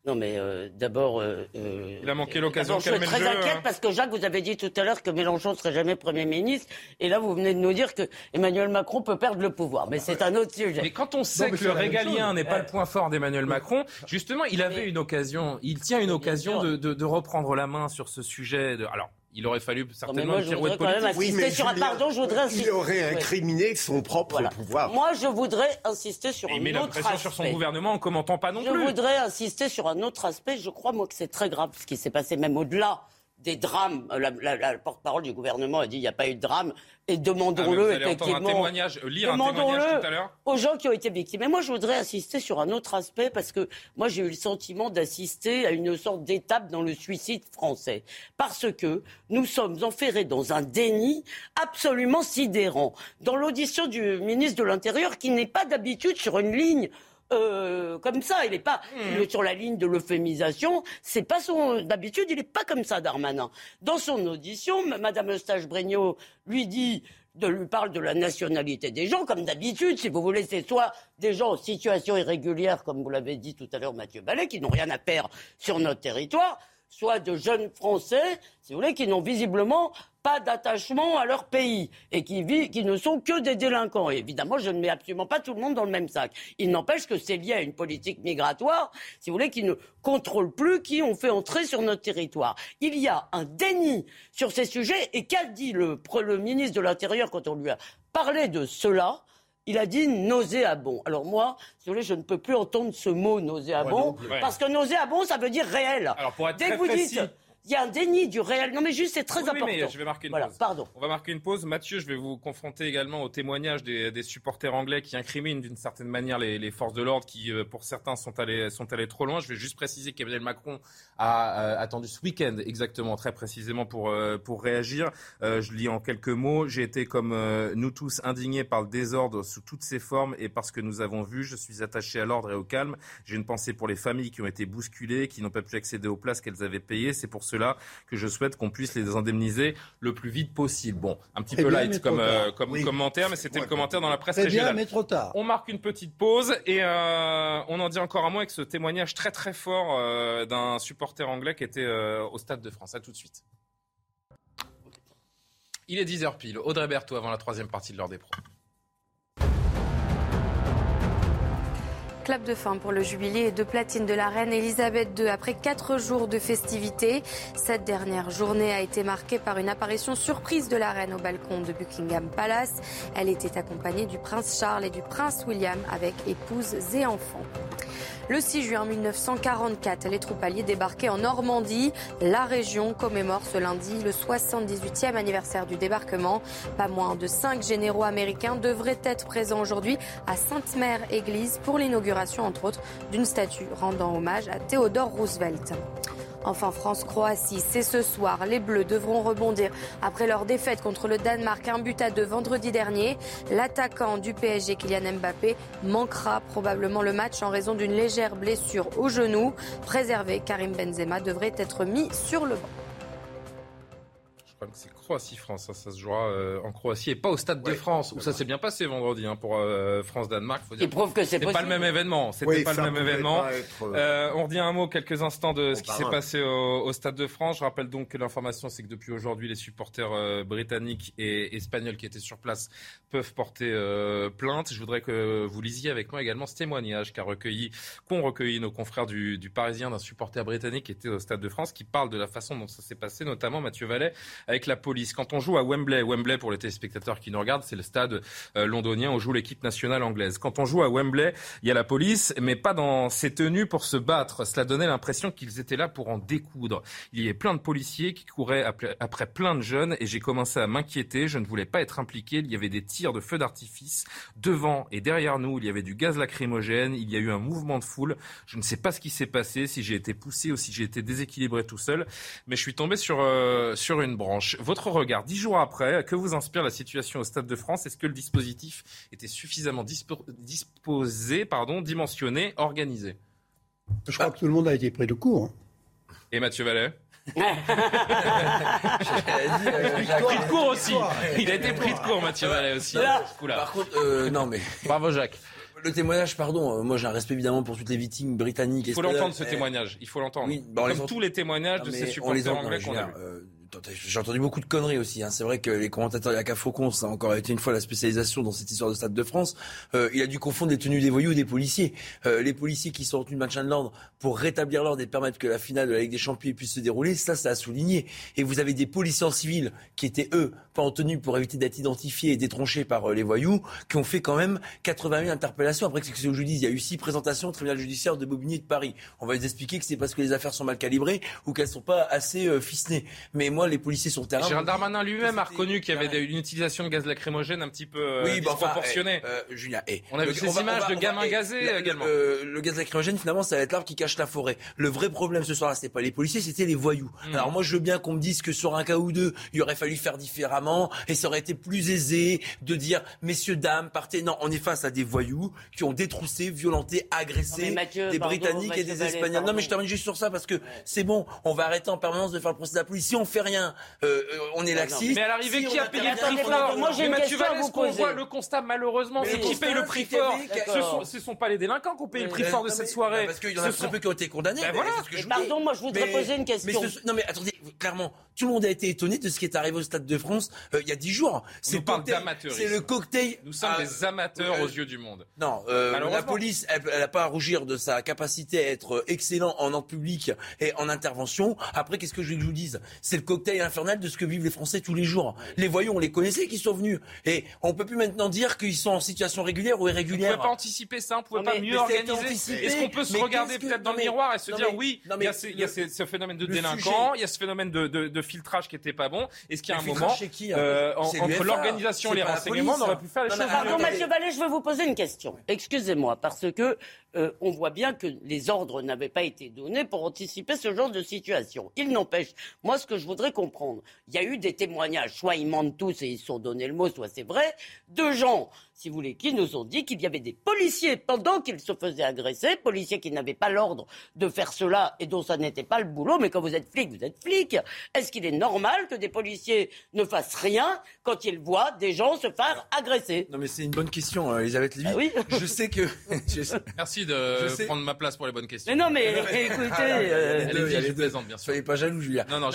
B: Non, mais euh, d'abord. euh, euh,
A: Il a manqué l'occasion
B: Je suis très inquiète
A: hein.
B: parce que Jacques, vous avez dit tout à l'heure que Mélenchon ne serait jamais Premier ministre. Et là, vous venez de nous dire que Emmanuel Macron peut perdre le pouvoir. Mais c'est un autre sujet.
A: Mais quand on sait que le régalien n'est pas
B: Ouais.
A: le point fort d'Emmanuel Macron, justement, il avait une occasion, il tient une occasion de, de- de reprendre la main sur ce sujet. De... Alors, il aurait fallu certainement
B: moi,
A: une
B: je
A: pirouette
B: voudrais quand même
A: politique.
B: insister sur un pardon. Je voudrais insister.
E: Il aurait
B: Oui.
E: incriminé son propre pouvoir.
B: Moi, je voudrais insister sur
A: Il
B: un
A: met la
B: autre
A: pression
B: aspect.
A: sur son gouvernement en commentant pas non
B: Je
A: plus.
B: voudrais insister sur un autre aspect. Je crois, moi, que c'est très grave ce qui s'est passé, même au-delà des drames. La, la- la porte-parole du gouvernement a dit il n'y a pas eu de drame. Et
A: Ah,
B: demandons-le,
A: un
B: effectivement.
A: euh, lire un témoignage
B: Demandons-le
A: tout à l'heure.
B: aux gens qui ont été victimes. Et moi, je voudrais insister sur un autre aspect parce que moi, j'ai eu le sentiment d'assister à une sorte d'étape dans le suicide français. Parce que nous sommes enferrés dans un déni absolument sidérant. Dans l'audition du ministre de l'Intérieur, qui n'est pas d'habitude sur une ligne euh, comme ça, il n'est pas il est sur la ligne de l'euphémisation. C'est pas son d'habitude, il n'est pas comme ça, Darmanin. Dans son audition, Madame Eustache-Bregnaud lui dit de lui parle de la nationalité des gens, comme d'habitude, si vous voulez, c'est soit des gens en situation irrégulière, comme vous l'avez dit tout à l'heure, Mathieu Ballet, qui n'ont rien à faire sur notre territoire, soit de jeunes Français, si vous voulez, qui n'ont visiblement pas d'attachement à leur pays et qui, ne sont que des délinquants. Et évidemment, je ne mets absolument pas tout le monde dans le même sac. Il n'empêche que c'est lié à une politique migratoire, si vous voulez, qui ne contrôle plus qui on fait entrer sur notre territoire. Il y a un déni sur ces sujets et qu'a dit le, ministre de l'Intérieur quand on lui a parlé de cela? Il a dit nauséabond. Alors moi, si vous voulez, je ne peux plus entendre ce mot nauséabond.
A: Ouais.
B: parce que nauséabond, ça veut dire réel.
A: Alors, pour être
B: Dès
A: très
B: que vous
A: précis-
B: dites, il y a un déni du réel. Non mais juste, c'est très
A: Oui,
B: important.
A: mais je vais marquer une
B: voilà,
A: pause.
B: pardon.
A: On va marquer une pause. Mathieu, je vais vous confronter également au témoignage des, des supporters anglais qui incriminent d'une certaine manière les, les forces de l'ordre qui, euh, pour certains, sont allés, sont allés trop loin. Je vais juste préciser qu'Emmanuel Macron a euh, attendu ce week-end exactement, très précisément, pour, euh, pour réagir. Euh, je lis en quelques mots. J'ai été comme euh, nous tous indignés par le désordre sous toutes ses formes et parce que nous avons vu. Je suis attaché à l'ordre et au calme. J'ai une pensée pour les familles qui ont été bousculées, qui n'ont pas pu accéder aux places qu'elles avaient payées. C'est pour cela que je souhaite qu'on puisse les indemniser le plus vite possible. Bon, un petit
C: Très
A: peu
C: bien,
A: light comme, euh,
C: tard.
A: comme
C: Oui.
A: commentaire, mais c'était le commentaire dans la presse
C: Très bien,
A: régionale.
C: mais trop tard.
A: On marque une petite pause et euh, on en dit encore un mot avec ce témoignage très très fort euh, d'un supporter anglais qui était au Stade de France. À tout de suite. Il est 10h pile. Audrey Berthaud avant la troisième partie de l'heure des pros.
D: Clap de fin pour le jubilé de platine de la reine Elisabeth II après quatre jours de festivités. Cette dernière journée a été marquée par une apparition surprise de la reine au balcon de Buckingham Palace. Elle était accompagnée du prince Charles et du prince William avec épouses et enfants. Le 6 juin 1944, les troupes alliées débarquaient en Normandie. La région commémore ce lundi le 78e anniversaire du débarquement. Pas moins de cinq généraux américains devraient être présents aujourd'hui à Sainte-Mère-Église pour l'inauguration, entre autres, d'une statue rendant hommage à Theodore Roosevelt. Enfin, France-Croatie, c'est ce soir. Les Bleus devront rebondir après leur défaite contre le Danemark, un but à deux vendredi dernier. L'attaquant du PSG, Kylian Mbappé, manquera probablement le match en raison d'une légère blessure au genou. Préservé, Karim Benzema devrait être mis sur le banc.
A: Croatie-France. Ça, ça, se jouera euh, en Croatie et pas au Stade de France, où ça s'est bien passé vendredi hein, pour euh, France-Danemark.
B: Il prouve que c'est
A: pas le même événement. C'était
E: Oui,
A: pas
E: ça
A: le même
E: pouvait
A: événement.
E: pas être, euh,
A: on redit un mot, quelques instants de ce qui s'est passé au, au Stade de France. Je rappelle donc que l'information, c'est que depuis aujourd'hui, les supporters euh, britanniques et espagnols qui étaient sur place peuvent porter euh, plainte. Je voudrais que vous lisiez avec moi également ce témoignage qu'a recueilli, qu'ont recueilli nos confrères du, du Parisien d'un supporter britannique qui était au Stade de France, qui parle de la façon dont ça s'est passé, notamment Mathieu Vallet avec la police. Quand on joue à Wembley, Wembley pour les téléspectateurs qui nous regardent, c'est le stade euh, londonien où joue l'équipe nationale anglaise. Quand on joue à Wembley, il y a la police, mais pas dans ses tenues pour se battre. Cela donnait l'impression qu'ils étaient là pour en découdre. Il y avait plein de policiers qui couraient après, plein de jeunes et j'ai commencé à m'inquiéter. Je ne voulais pas être impliqué. Il y avait des tirs de feux d'artifice devant et derrière nous. Il y avait du gaz lacrymogène. Il y a eu un mouvement de foule. Je ne sais pas ce qui s'est passé, si j'ai été poussé ou si j'ai été déséquilibré tout seul, mais je suis tombé sur, euh, sur une branche. Votre regard, dix jours après, que vous inspire la situation au Stade de France? Est-ce que le dispositif était suffisamment dispo- disposé, pardon, dimensionné, organisé?
C: Je crois que tout le monde a été pris de court. hein.
A: Et Mathieu Vallet?
F: Euh,
A: Pris de court aussi. Il a été pris de court, Mathieu Vallet aussi.
F: Par contre, euh, non mais.
A: Bravo Jacques.
F: Le témoignage, pardon, euh, moi j'ai un respect évidemment pour toutes les victimes britanniques.
A: Il faut l'entendre ce
F: Eh,
A: témoignage. Il faut l'entendre.
F: Oui, bah, les
A: Comme tous les témoignages
F: Non,
A: de
F: mais
A: ces supporters anglais qu'on a
F: J'ai entendu beaucoup de conneries aussi. hein. C'est vrai que les commentateurs, il y a qu'à Faucon, ça a encore été une fois la spécialisation dans cette histoire de Stade de France. Euh, il a dû confondre les tenues des voyous et des policiers. Euh, les policiers qui sont retenus de maintien de l'ordre pour rétablir l'ordre et permettre que la finale de la Ligue des Champions puisse se dérouler, ça, ça a souligné. Et vous avez des policiers en civil qui étaient, eux, pas en tenue pour éviter d'être identifiés et détronchés par euh, les voyous, qui ont fait quand même 80 000 interpellations. Après, c'est ce que je vous dis, il y a eu six présentations au tribunal judiciaire de Bobigny et de Paris. On va les expliquer que c'est parce que les affaires sont mal calibrées ou qu'elles sont pas assez ficelées. Mais moi, les policiers sur le terrain.
A: Gérald Darmanin lui-même a reconnu qu'il y avait des- une utilisation de gaz lacrymogène un petit peu euh,
F: Oui, bah, enfin,
A: disproportionnée.
F: eh, euh, Julien, eh,
A: On a vu ces
F: va-
A: images
F: va-
A: de gamins
F: eh,
A: gazés
F: le-
A: également.
F: Le, le gaz lacrymogène, finalement, ça va être l'arbre qui cache la forêt. Le vrai problème ce soir-là, c'était pas les policiers, c'était les voyous.
A: Hmm.
F: Alors moi, je veux bien qu'on me dise que sur un cas ou deux, il aurait fallu faire différemment et ça aurait été plus aisé de dire, messieurs, dames, partez. Non, on est face à des voyous qui ont détroussé, violenté, agressé
B: Non, Mathieu,
F: des
B: pardon,
F: Britanniques et
B: Mathieu
F: des
B: Vallet,
F: Espagnols. Non, mais je termine juste sur ça parce que c'est bon, on va arrêter en permanence de faire le procès de la police. Si on fait rien, euh, euh, on est laxiste.
A: Mais à l'arrivée,
F: Si
A: qui a payé le prix fort
B: moi, j'ai
A: Mathieu ce qu'on
B: poser.
A: voit, le constat malheureusement, c'est qui paye le prix fort. Ce
F: D'accord.
A: sont, pas les délinquants qui ont payé le prix fort de cette soirée.
F: Parce qu'il y en
A: Ce
F: a
A: sont-
F: très peu qui ont été condamnés. Mais
A: voilà.
F: c'est ce que
B: Mais
F: je vous
B: pardon, moi, je voudrais poser une question.
F: non mais attendez, clairement, tout le monde a été étonné de ce qui est arrivé au Stade de France euh, il y a dix jours. C'est le cocktail-
A: d'amateurisme.
F: C'est le cocktail.
A: Nous sommes
F: Ah,
A: des amateurs
F: euh,
A: aux yeux du monde.
F: Non, euh,
A: Malheureusement.
F: la police, elle n'a pas à rougir de sa capacité à être excellent en ordre public et en intervention. Après, qu'est-ce que je veux que je vous dise? C'est le cocktail infernal de ce que vivent les Français tous les jours. Les voyous, on les connaissait qui sont venus. Et on peut plus maintenant dire qu'ils sont en situation régulière ou
A: On ne
F: irrégulière.
A: pouvait pas anticiper ça, on ne pouvait
F: Non,
A: pas mieux organiser. Est-ce qu'on peut se
F: Mais
A: regarder
F: que-
A: peut-être dans le miroir? Et se
F: non,
A: dire
F: mais-
A: oui,
F: non,
A: il y a,
F: mais
A: ce, il y a ce- ce phénomène de
F: le
A: délinquant, il y a ce phénomène de, de- de filtrage qui n'était pas bon. Est-ce qu'il y a un moment,
F: qui, hein
A: euh, entre l'organisation et les renseignements, on aurait pu faire les choses.
B: Pardon. Mathieu Vallée, je veux vous poser une question. Excusez-moi, parce que euh, on voit bien que les ordres n'avaient pas été donnés pour anticiper ce genre de situation. Il n'empêche, moi, ce que je voudrais comprendre, il y a eu des témoignages, soit ils mentent tous et ils se sont donné le mot, soit c'est vrai, de gens, si vous voulez, qui nous ont dit qu'il y avait des policiers pendant qu'ils se faisaient agresser, policiers qui n'avaient pas l'ordre de faire cela et dont ça n'était pas le boulot, mais quand vous êtes flic, vous êtes flic. Est-ce qu'il est normal que des policiers ne fassent rien quand ils voient des gens se faire agresser?
F: Non mais c'est une bonne question, euh, Elisabeth Lévy.
B: Ah oui
F: Je sais que. je sais-
A: Merci de
F: Je sais-
A: prendre ma place pour les bonnes questions.
B: Mais non, mais écoutez,
F: Ah, il y a les
B: euh,
F: deux, il y a
A: Allez-y,
F: les
A: je
F: deux.
A: plaisante, bien sûr.
F: Soyez pas jaloux, Julien.
A: Non, non,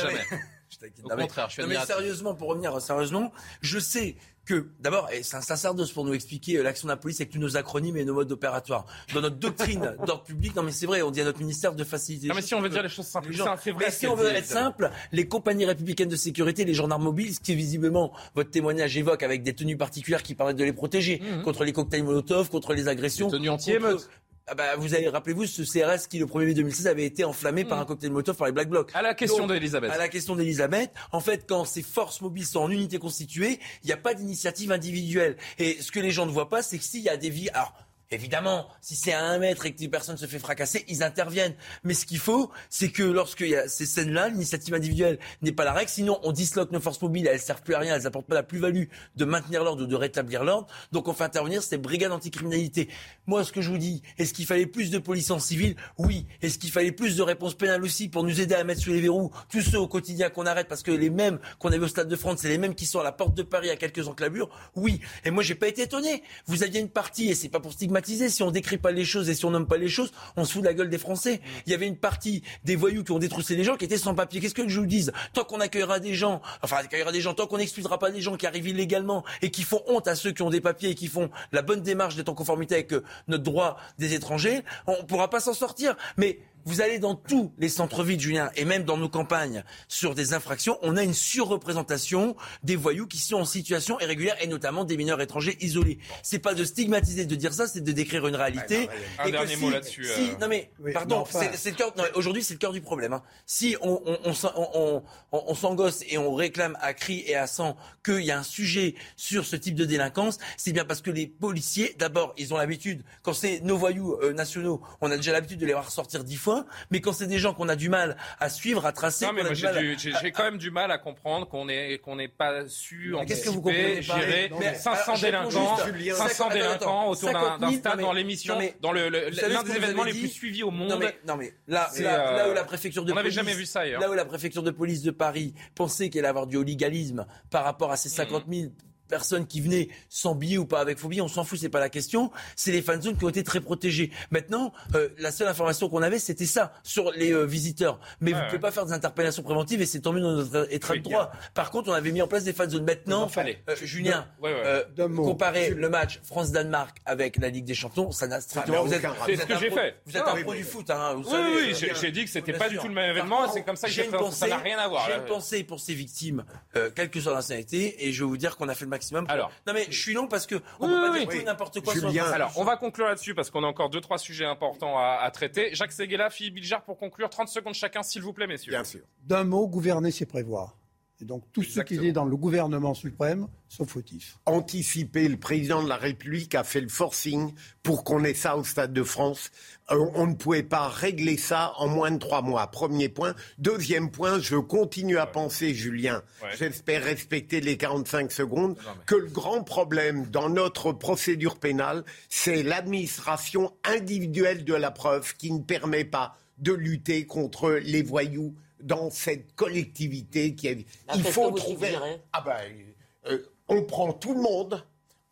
F: mais-.
A: Au
F: Non, mais-
A: contraire, je suis
F: non, mais sérieusement, pour revenir sérieusement, je sais que, d'abord, et c'est un sacerdoce pour nous expliquer euh, l'action de la police avec tous nos acronymes et nos modes opératoires. Dans notre doctrine d'ordre public, non mais c'est vrai, on dit à notre ministère de faciliter.
A: Non, mais si on veut dire les choses simples,
F: les gens-
A: c'est- c'est vrai
F: Mais
A: ce
F: si on veut être simple, les compagnies républicaines de sécurité, les gendarmes mobiles, ce qui visiblement votre témoignage évoque avec des tenues particulières qui permettent de les protéger contre les cocktails Molotov, contre les agressions.
A: Des tenues anti-émeutes.
F: Ah bah, vous avez, rappelez-vous, ce CRS qui, le 1er mai 2016, avait été enflammé par un cocktail Molotov par les Black Blocs.
A: À la question d'Elisabeth.
F: À la question d'Elisabeth, en fait, quand ces forces mobiles sont en unité constituée, il n'y a pas d'initiative individuelle. Et ce que les gens ne voient pas, c'est que s'il y a des vies... Alors, Évidemment, si c'est à un mètre et que personne se fait fracasser, ils interviennent. Mais ce qu'il faut, c'est que lorsqu'il y a ces scènes-là, l'initiative individuelle n'est pas la règle. Sinon, on disloque nos forces mobiles, elles servent plus à rien, elles apportent pas la plus-value de maintenir l'ordre ou de rétablir l'ordre. Donc, on fait intervenir ces brigades anticriminalité. Moi, ce que je vous dis, est-ce qu'il fallait plus de police en civil? Oui. Est-ce qu'il fallait plus de réponses pénales aussi pour nous aider à mettre sous les verrous tous ceux au quotidien qu'on arrête parce que les mêmes qu'on avait au Stade de France, c'est les mêmes qui sont à la porte de Paris à quelques enclavures? Oui. Et moi, j'ai pas été étonné. Vous aviez une partie, et c'est pas pour stigmatiser, si on décrit pas les choses et si on nomme pas les choses, on se fout de la gueule des Français. Il y avait une partie des voyous qui ont détroussé les gens qui étaient sans papier. Qu'est-ce que je vous dise? Tant qu'on accueillera des gens, enfin accueillera des gens, tant qu'on n'exclura pas des gens qui arrivent illégalement et qui font honte à ceux qui ont des papiers et qui font la bonne démarche d'être en conformité avec euh, notre droit des étrangers, on pourra pas s'en sortir. Mais vous allez dans tous les centres-villes, Julien, et même dans nos campagnes, sur des infractions, on a une surreprésentation des voyous qui sont en situation irrégulière, et notamment des mineurs étrangers isolés. C'est pas de stigmatiser, de dire ça, c'est de décrire une réalité.
A: Un
F: Et que
A: dernier
F: si-
A: mot là-dessus,
F: si-
A: euh.
F: non mais,
C: Oui,
F: pardon,
C: mais enfin-
F: c'est- c'est le cœur. non, Aujourd'hui, c'est le cœur du problème. hein. Si on, on, on, s'en- on, on- on s'engosse et on réclame à cri et à sang qu'il y a un sujet sur ce type de délinquance, c'est bien parce que les policiers, d'abord, ils ont l'habitude, quand c'est nos voyous euh, nationaux, on a déjà l'habitude de les voir sortir dix fois, mais quand c'est des gens qu'on a du mal à suivre, à tracer,
A: Non, mais moi,
F: du
A: j'ai
F: à-
A: quand même du mal à comprendre qu'on ait qu'on pas su
F: Mais qu'est-ce que vous
A: anticiper,
F: comprenez pas
A: gérer
F: Non, mais-
A: 500
F: alors, je réponds
A: délinquants,
F: juste, Julien.
A: 500
F: Attends,
A: délinquants autour d'un
F: 50 000,
A: d'un stade dans l'émission,
F: mais-
A: dans le- le- l'un des événements les plus suivis au monde.
F: Non mais, non, mais là,
A: euh,
F: là où la préfecture de
A: on
F: police,
A: jamais vu ça ailleurs.
F: Là où la préfecture de police de Paris pensait qu'elle allait avoir du légalisme par rapport à ces 50 000 personnes qui venaient sans billet ou pas avec faux billet, on s'en fout, c'est pas la question. C'est les fan zones qui ont été très protégées. Maintenant, euh, la seule information qu'on avait, c'était ça sur les euh, visiteurs. Mais vous
A: Ouais,
F: pouvez pas faire des interpellations préventives et c'est tant mieux dans notre état de droit. Par contre, on avait mis en place des fan zones. Maintenant, euh, Julien,
A: Ouais,
F: euh, comparer le match France-Danemark avec la Ligue des Champions, ça n'a strictement. vous êtes,
E: rapport.
F: êtes
A: C'est ce que j'ai fait.
F: Vous êtes
A: Ah,
F: un
A: oui,
F: pro
A: oui.
F: du foot, hein, vous
A: Oui,
F: savez,
A: oui,
F: euh,
A: j'ai- dit que c'était pas du tout le même événement, c'est comme ça que
F: j'ai
A: ça n'a rien à voir,
F: J'ai
A: là.
F: une pensée pour ces victimes, quelle que soit la nationalité, et je vais vous dire qu'on a fait le maximum. pour-
A: Alors.
F: non mais je suis long parce que on
A: Oui,
F: peut pas
A: oui,
F: dire
A: oui.
F: n'importe quoi.
E: Julien,
F: sur
A: Alors, on va conclure là-dessus parce qu'on a encore deux, trois sujets importants à, à traiter. Jacques Seguela, Philippe Bilger pour conclure. 30 secondes chacun, s'il vous plaît, messieurs.
E: Bien sûr.
C: D'un mot, gouverner, c'est prévoir. Et donc, tout ce qui est dans le gouvernement suprême sont fautifs.
E: anticiper. Le président de la République a fait le forcing pour qu'on ait ça au Stade de France. Euh, on ne pouvait pas régler ça en moins de trois mois. Premier point. Deuxième point, je continue à penser, Julien,
A: Ouais.
E: j'espère respecter les 45 secondes,
A: Non, mais-
E: que le grand problème dans notre procédure pénale, c'est l'administration individuelle de la preuve qui ne permet pas de lutter contre les voyous dans cette collectivité qui.
B: Bah,
E: Il faut trouver... Ah ben, euh, on prend tout le monde,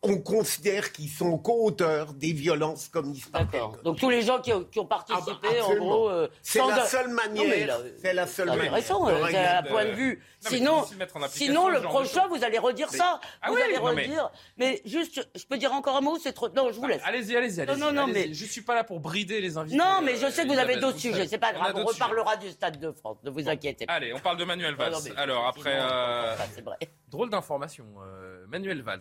E: on considère qu'ils sont co-auteurs des violences commises par.
B: Donc tous les gens qui ont, qui ont
E: Ah bah,
B: participé, en gros. euh,
E: C'est la
B: de-
E: seule
B: Non, mais
E: manière.
B: là,
E: C'est la seule
B: C'est
E: manière.
B: euh, c'est un point de vue.
A: Non, mais
B: Sinon, sinon le prochain, vous allez redire ça.
A: Ah
B: vous
A: oui,
B: allez
A: non, mais-
B: redire. Mais... juste, je peux dire encore un mot, c'est trop. Non, je vous laisse.
A: Allez-y, allez-y, allez-y.
B: non, non,
A: allez-y.
B: mais-
A: Je suis pas là pour brider les invités.
B: Non, mais
A: euh,
B: je sais que vous avez d'autres sujets. C'est pas grave. On reparlera du Stade de France. Ne vous inquiétez pas.
A: Allez, on parle de Manuel Valls.
B: Non, non, mais
A: Alors après, euh, drôle d'information. euh, Manuel Valls,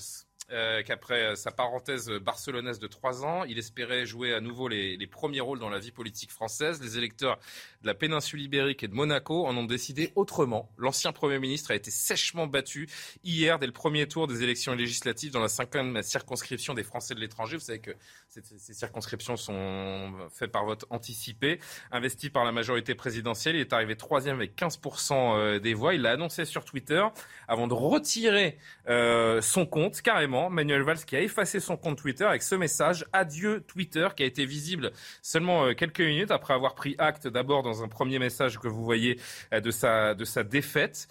A: euh, qu'après euh, sa parenthèse barcelonaise de trois ans, il espérait jouer à nouveau les, les premiers rôles dans la vie politique française. Les électeurs de la péninsule ibérique et de Monaco en ont décidé autrement. L'ancien Premier ministre a été sèchement battu hier dès le premier tour des élections législatives dans la cinquième circonscription des Français de l'étranger. Vous savez que ces, circonscriptions sont faites par vote anticipé. Investi par la majorité présidentielle, il est arrivé troisième avec 15% euh, des voix. Il l'a annoncé sur Twitter avant de retirer euh, son compte carrément. Manuel Valls qui a effacé son compte Twitter avec ce message Adieu Twitter qui a été visible seulement euh, quelques minutes après avoir pris acte d'abord dans un premier message que vous voyez de sa de sa défaite.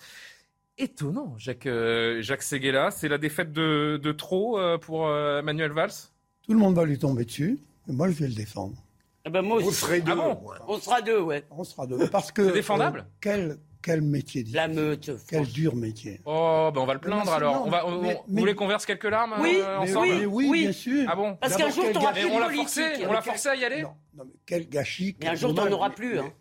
A: Étonnant, Jacques euh, Jacques c'est la défaite de, de trop pour Manuel Valls?
C: Tout le monde va lui tomber dessus, mais moi, je vais le défendre.
B: Eh ben, moi aussi.
E: serez deux.
A: Ah bon.
B: On sera deux, ouais.
C: On sera deux. Parce que.
A: C'est défendable
C: euh, quel, quel métier
B: La meute.
C: Quel dur métier.
A: Oh, ben on va le plaindre
C: Mais
A: alors.
C: non,
A: On va, on-
C: mais-
A: vous
C: mais-
A: voulez qu'on verse quelques larmes
B: Oui,
A: euh,
B: mais
A: ensemble
C: Mais oui,
B: Oui.
C: bien sûr.
A: Ah bon
B: Parce qu'un jour.
A: Et
B: plus
A: on
B: de
A: l'a forcé,
B: politique.
A: on l'a forcé à y aller
C: Non, non, mais quel gâchis.
B: Mais un jour, t'en
C: dommage.
B: auras plus. hein.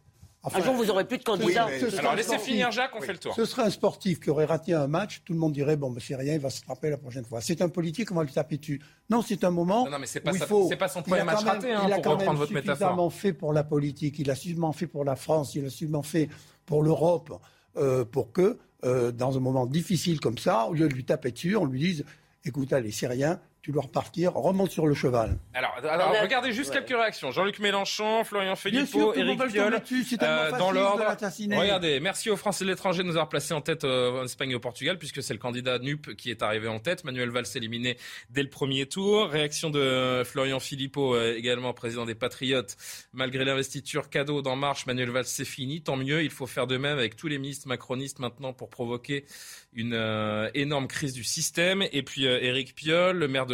C: Enfin,
B: Un jour, vous aurez plus de candidats.
E: mais-
C: ce serait
A: Alors
C: un
A: laissez
C: sportif.
A: finir Jacques, on fait le tour.
C: Ce serait un sportif qui aurait raté un match, tout le monde dirait bon, ben, c'est rien, il va se trapper la prochaine fois. C'est un politique, on va lui taper dessus. Non, c'est un moment.
A: Non, non, mais c'est pas
C: où il
A: sa-
C: faut-
A: c'est pas son premier
C: a
A: match raté, hein,
C: il a
A: pour
C: quand
A: reprendre
C: même
A: votre métaphore.
C: suffisamment fait pour la politique, il a suffisamment fait pour la France, il a suffisamment fait pour l'Europe, euh, pour que, euh, dans un moment difficile comme ça, au lieu de lui taper dessus, on lui dise écoute, allez, c'est rien, tu dois repartir, remonte sur le cheval.
A: Alors, alors, regardez juste
B: Ouais.
A: quelques réactions. Jean-Luc Mélenchon, Florian Philippot, Éric Piolle, euh, dans l'ordre. Regardez, merci aux Français de l'étranger de nous avoir placés en tête euh, en Espagne et au Portugal, puisque c'est le candidat NUP qui est arrivé en tête. Manuel Valls éliminé dès le premier tour. Réaction de euh, Florian Philippot, euh, également président des Patriotes. Malgré l'investiture cadeau d'En Marche, Manuel Valls, c'est fini. Tant mieux, il faut faire de même avec tous les ministres macronistes maintenant pour provoquer une euh, énorme crise du système. Et puis euh, Éric Piolle, le maire de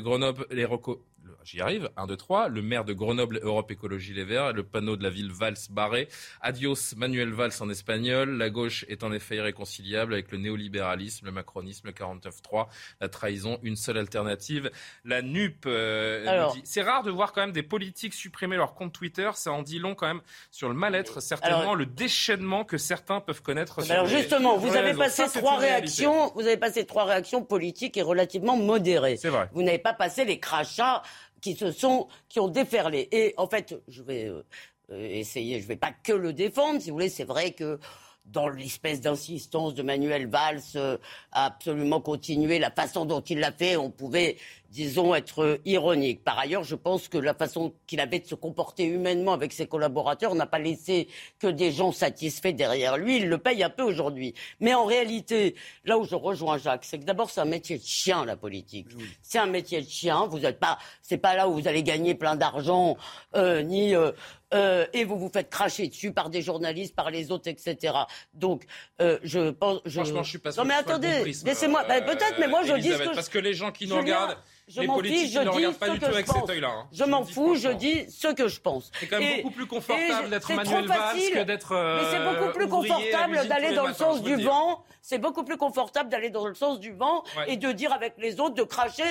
A: Grenoble, les le- J'y arrive, 1, 2, 3. Le maire de Grenoble, Europe Écologie Les Verts, le panneau de la ville Valls barré. Adios Manuel Valls en espagnol. La gauche est en effet irréconciliable avec le néolibéralisme, le macronisme, le 49-3, la trahison, une seule alternative, la NUP. euh. C'est rare de voir quand même des politiques supprimer leur compte Twitter. Ça en dit long quand même sur le mal-être, certainement
B: Alors-
A: le déchaînement que certains peuvent connaître. sur
B: Alors
A: les-
B: justement, vous avez passé
A: Ça,
B: trois
A: réalité.
B: réactions. Vous avez passé trois réactions politiques et relativement modérées.
A: C'est vrai.
B: Vous n'avez pas passé les crachats qui se sont, qui ont déferlé. Et en fait, je vais euh, essayer. Je vais pas que le défendre, si vous voulez. C'est vrai que dans l'espèce d'insistance de Manuel Valls euh, à absolument continuer la façon dont il l'a fait, on pouvait, disons, être ironique. Par ailleurs, je pense que la façon qu'il avait de se comporter humainement avec ses collaborateurs n'a pas laissé que des gens satisfaits derrière lui. Il le paye un peu aujourd'hui. Mais en réalité, là où je rejoins Jacques, c'est que d'abord c'est un métier de chien la politique. C'est un métier de chien. Vous n'êtes pas, c'est pas là où vous allez gagner plein d'argent, euh, ni euh, euh, et vous vous faites cracher dessus par des journalistes, par les autres, etc. Donc, euh, je pense. Je...
A: Franchement, je suis pas sûr.
B: Non mais
A: bon
B: attendez, laissez-moi.
A: euh,
B: peut-être, mais moi je dis que.
A: Parce que les gens qui nous regardent,
B: je
A: les
B: m'en
A: politiques,
B: je
A: ne
B: dis
A: regardent pas
B: ce
A: du
B: que
A: tout
B: je
A: avec
B: pense.
A: cet œil-là. hein.
B: Je m'en fous, je dis ce que je pense.
A: C'est quand même
B: Et-
A: beaucoup plus confortable d'être Manuel Valls que d'être. euh,
B: Mais c'est beaucoup plus confortable d'aller dans le sens du vent. C'est beaucoup plus confortable d'aller dans le sens du vent et de dire avec les autres de cracher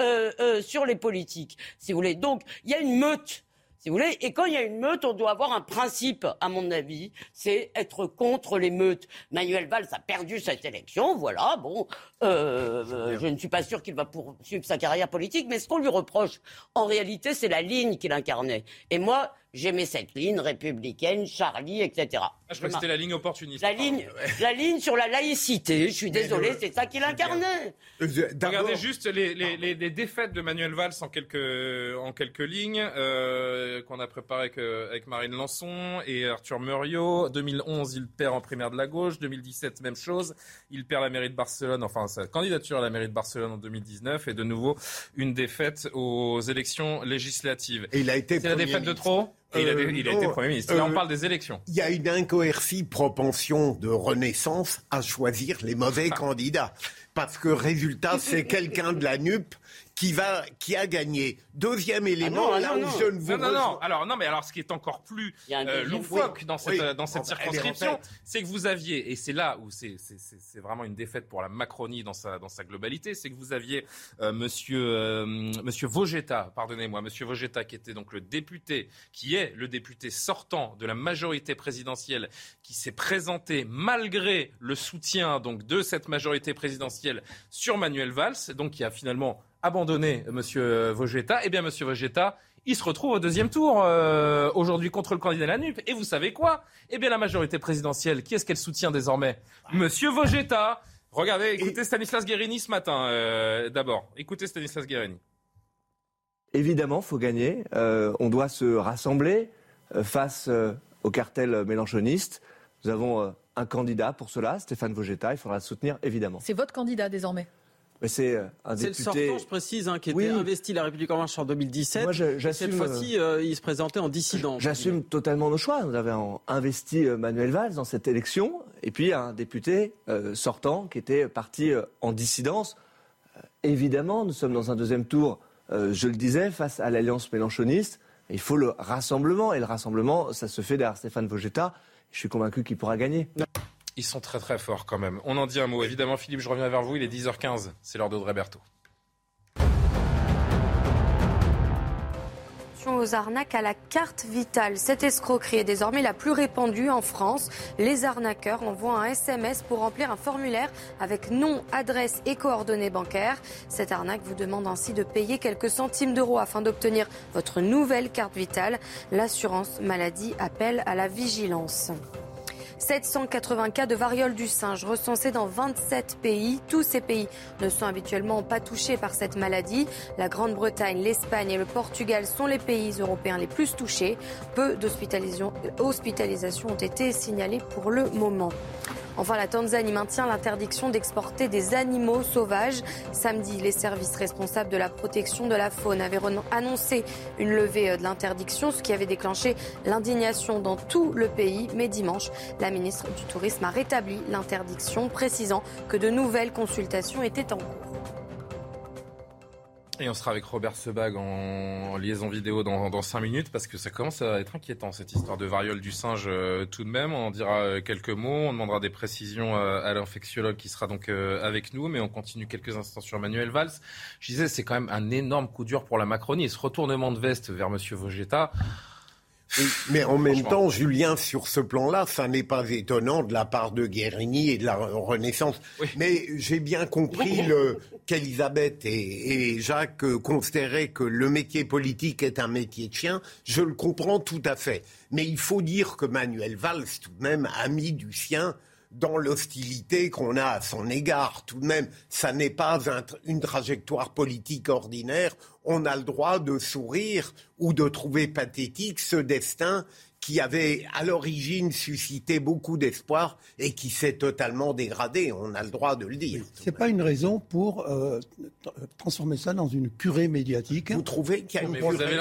B: euh, euh, sur les politiques, si vous voulez. Donc il y a une meute. Si vous voulez, et quand il y a une meute, on doit avoir un principe, à mon avis, c'est être contre les meutes. Manuel Valls a perdu cette élection, voilà, bon, euh, euh, je ne suis pas sûr qu'il va poursuivre sa carrière politique, mais ce qu'on lui reproche, en réalité, c'est la ligne qu'il incarnait. Et moi, j'aimais cette ligne républicaine, Charlie, etc.
A: Ah, je crois que c'était la ligne opportuniste.
B: La ligne, la ligne sur la laïcité, je suis désolé,
E: le-
B: c'est ça qu'il incarnait.
E: Euh, d'abord-
A: Regardez juste les, les, les- les défaites de Manuel Valls en quelques, en quelques lignes euh, qu'on a préparées avec, euh, avec Marine Lançon et Arthur Muriot. 2011, il perd en primaire de la gauche. 2017, même chose. Il perd la mairie de Barcelone, enfin sa candidature à la mairie de Barcelone en 2019 et de nouveau une défaite aux élections législatives.
E: Et il a été
A: C'est la défaite de trop? Et il a,
E: Euh,
A: il a été
E: non,
A: Premier ministre. Là, on
E: euh,
A: parle des élections.
E: Il y a une incoercie propension de Renaissance à choisir les mauvais
A: Ah.
E: candidats. Parce que résultat, c'est quelqu'un de la NUP qui, va, qui a gagné. Deuxième élément,
B: non, ah
E: là
B: non,
E: où
B: non.
E: je ne vous
A: Non, non, non. Alors, non, mais alors, ce qui est encore plus euh, loufoque dans cette,
E: Oui.
A: euh, dans cette
E: est en
A: circonscription, c'est que vous aviez, et c'est là où c'est c'est- c'est- c'est vraiment une défaite pour la Macronie dans sa, dans sa globalité, c'est que vous aviez euh, monsieur, euh, monsieur Vogetta, pardonnez-moi, monsieur Vogetta, qui était donc le député, qui est le député sortant de la majorité présidentielle, qui s'est présenté malgré le soutien donc de cette majorité présidentielle sur Manuel Valls, donc qui a finalement abandonné euh, monsieur Vogetta. Eh bien, monsieur Vogetta, il se retrouve au deuxième tour euh, aujourd'hui contre le candidat de la NUP. Et vous savez quoi? Eh bien, la majorité présidentielle, qui est-ce qu'elle soutient désormais? Monsieur Vogetta. Regardez, écoutez Stanislas Guérini ce matin, euh, d'abord. Écoutez Stanislas Guérini.
Q: Évidemment, faut gagner. Euh, on doit se rassembler face euh, au cartel mélanchoniste. Nous avons euh, un candidat pour cela, Stéphane Vogetta. Il faudra le soutenir, évidemment.
R: C'est votre candidat désormais?
Q: Mais c'est euh,
S: C'est le sortant, je précise, hein, qui était
Q: Oui.
S: investi La République en marche en 2017.
Q: Moi, je-
S: Et
Q: j'assume,
S: Cette fois-ci, euh, il se présentait en dissident.
Q: J'assume totalement nos choix. Nous avons investi euh, Manuel Valls dans cette élection, et puis un député euh, sortant qui était parti euh, en dissidence. Euh, évidemment, nous sommes dans un deuxième tour, euh, je le disais, face à l'alliance mélanchoniste. Il faut le rassemblement, et le rassemblement, ça se fait derrière Stéphane Vogetta. Je suis convaincu qu'il pourra gagner.
A: Ils sont très très forts quand même. On en dit un mot. Évidemment, Philippe, je reviens vers vous. Il est 10h15. C'est l'heure d'Audrey Berthaud.
D: aux arnaques à la carte vitale. Cette escroquerie est désormais la plus répandue en France. Les arnaqueurs envoient un SMS pour remplir un formulaire avec nom, adresse et coordonnées bancaires. Cette arnaque vous demande ainsi de payer quelques centimes d'euros afin d'obtenir votre nouvelle carte vitale. L'assurance maladie appelle à la vigilance. 780 cas de variole du singe recensés dans 27 pays. Tous ces pays ne sont habituellement pas touchés par cette maladie. La Grande-Bretagne, l'Espagne et le Portugal sont les pays européens les plus touchés. Peu d'hospitalisations ont été signalées pour le moment. Enfin, la Tanzanie maintient l'interdiction d'exporter des animaux sauvages. Samedi, les services responsables de la protection de la faune avaient annoncé une levée euh, de l'interdiction, ce qui avait déclenché l'indignation dans tout le pays. Mais dimanche, la ministre du Tourisme a rétabli l'interdiction, précisant que de nouvelles consultations étaient en cours.
A: Et on sera avec Robert Sebag en liaison vidéo dans, dans 5 minutes parce que ça commence à être inquiétant cette histoire de variole du singe euh, tout de même. On dira euh, quelques mots, on demandera des précisions euh, à l'infectiologue qui sera donc avec nous, mais on continue quelques instants sur Manuel Valls. Je disais, c'est quand même un énorme coup dur pour la Macronie. Ce retournement de veste vers Monsieur Vogetta,
E: mais en même temps, Julien, sur ce plan-là, ça n'est pas étonnant de la part de Guérini et de la Renaissance. Mais j'ai bien compris qu'Elisabeth et, et, Jacques considéraient que le métier politique est un métier de chien. Je le comprends tout à fait. Mais il faut dire que Manuel Valls, tout de même, a mis du sien dans l'hostilité qu'on a à son égard. Tout de même, ça n'est pas une trajectoire politique ordinaire. On a le droit de sourire ou de trouver pathétique ce destin qui avait à l'origine suscité beaucoup d'espoir et qui s'est totalement dégradé. On a le droit de le dire.
C: Ce n'est pas une raison pour euh, transformer ça dans une curée médiatique.
E: Vous trouvez qu'il y a une
A: Vous avez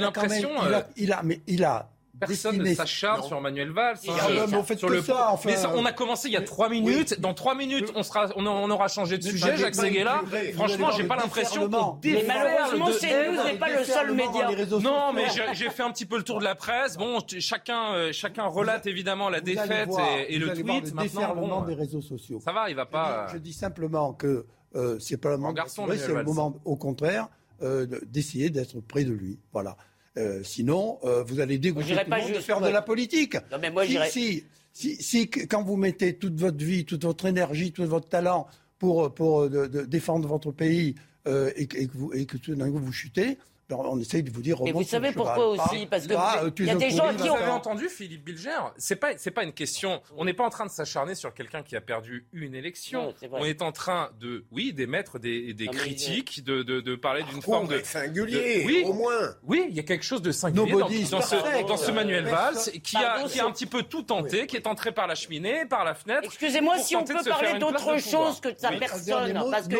A: l'impression.
C: il, a, mais il a
A: Personne ne s'acharne sur Manuel Valls. sur le... ça, Mais on a commencé il y a trois minutes. Dans trois minutes, on, sera, on, aura changé de sujet, Jacques Seguela. Franchement, j'ai pas l'impression qu'on
B: Mais malheureusement, CNews n'est pas le seul média.
A: Non, mais j'ai fait un petit peu le tour de la presse. Bon, chacun, euh, chacun relate évidemment la défaite et, le tweet.
C: Maintenant, des réseaux sociaux.
A: Ça va, il va pas.
C: Je dis simplement que euh, c'est pas le moment. C'est le moment, au contraire, euh, d'essayer d'être près de lui. Voilà. Euh, sinon, euh, vous allez dégoûter tout le monde de faire de la politique.
B: Non, mais moi,
C: si, si, si, quand vous mettez toute votre vie, toute votre énergie, tout votre talent pour, pour de, défendre votre pays euh, et, que vous, et que tout d'un coup vous chutez, on essaye de vous dire.
B: Mais vous savez pourquoi aussi Parce que ah, il y a des gens qui
A: ont. Entendu Philippe Bilger C'est pas c'est pas une question. On n'est pas en train de s'acharner sur quelqu'un qui a perdu une élection. on est en train de oui d'émettre des, des critiques, de, de, de parler d'une forme de
E: singulier. oui, au moins.
A: Oui, il y a quelque chose de singulier dans, ce, dans, ce, Manuel Valls qui a qui a un petit peu tout tenté, qui est entré par la cheminée, par la fenêtre.
B: Excusez-moi si on peut parler d'autre chose que de sa personne, parce que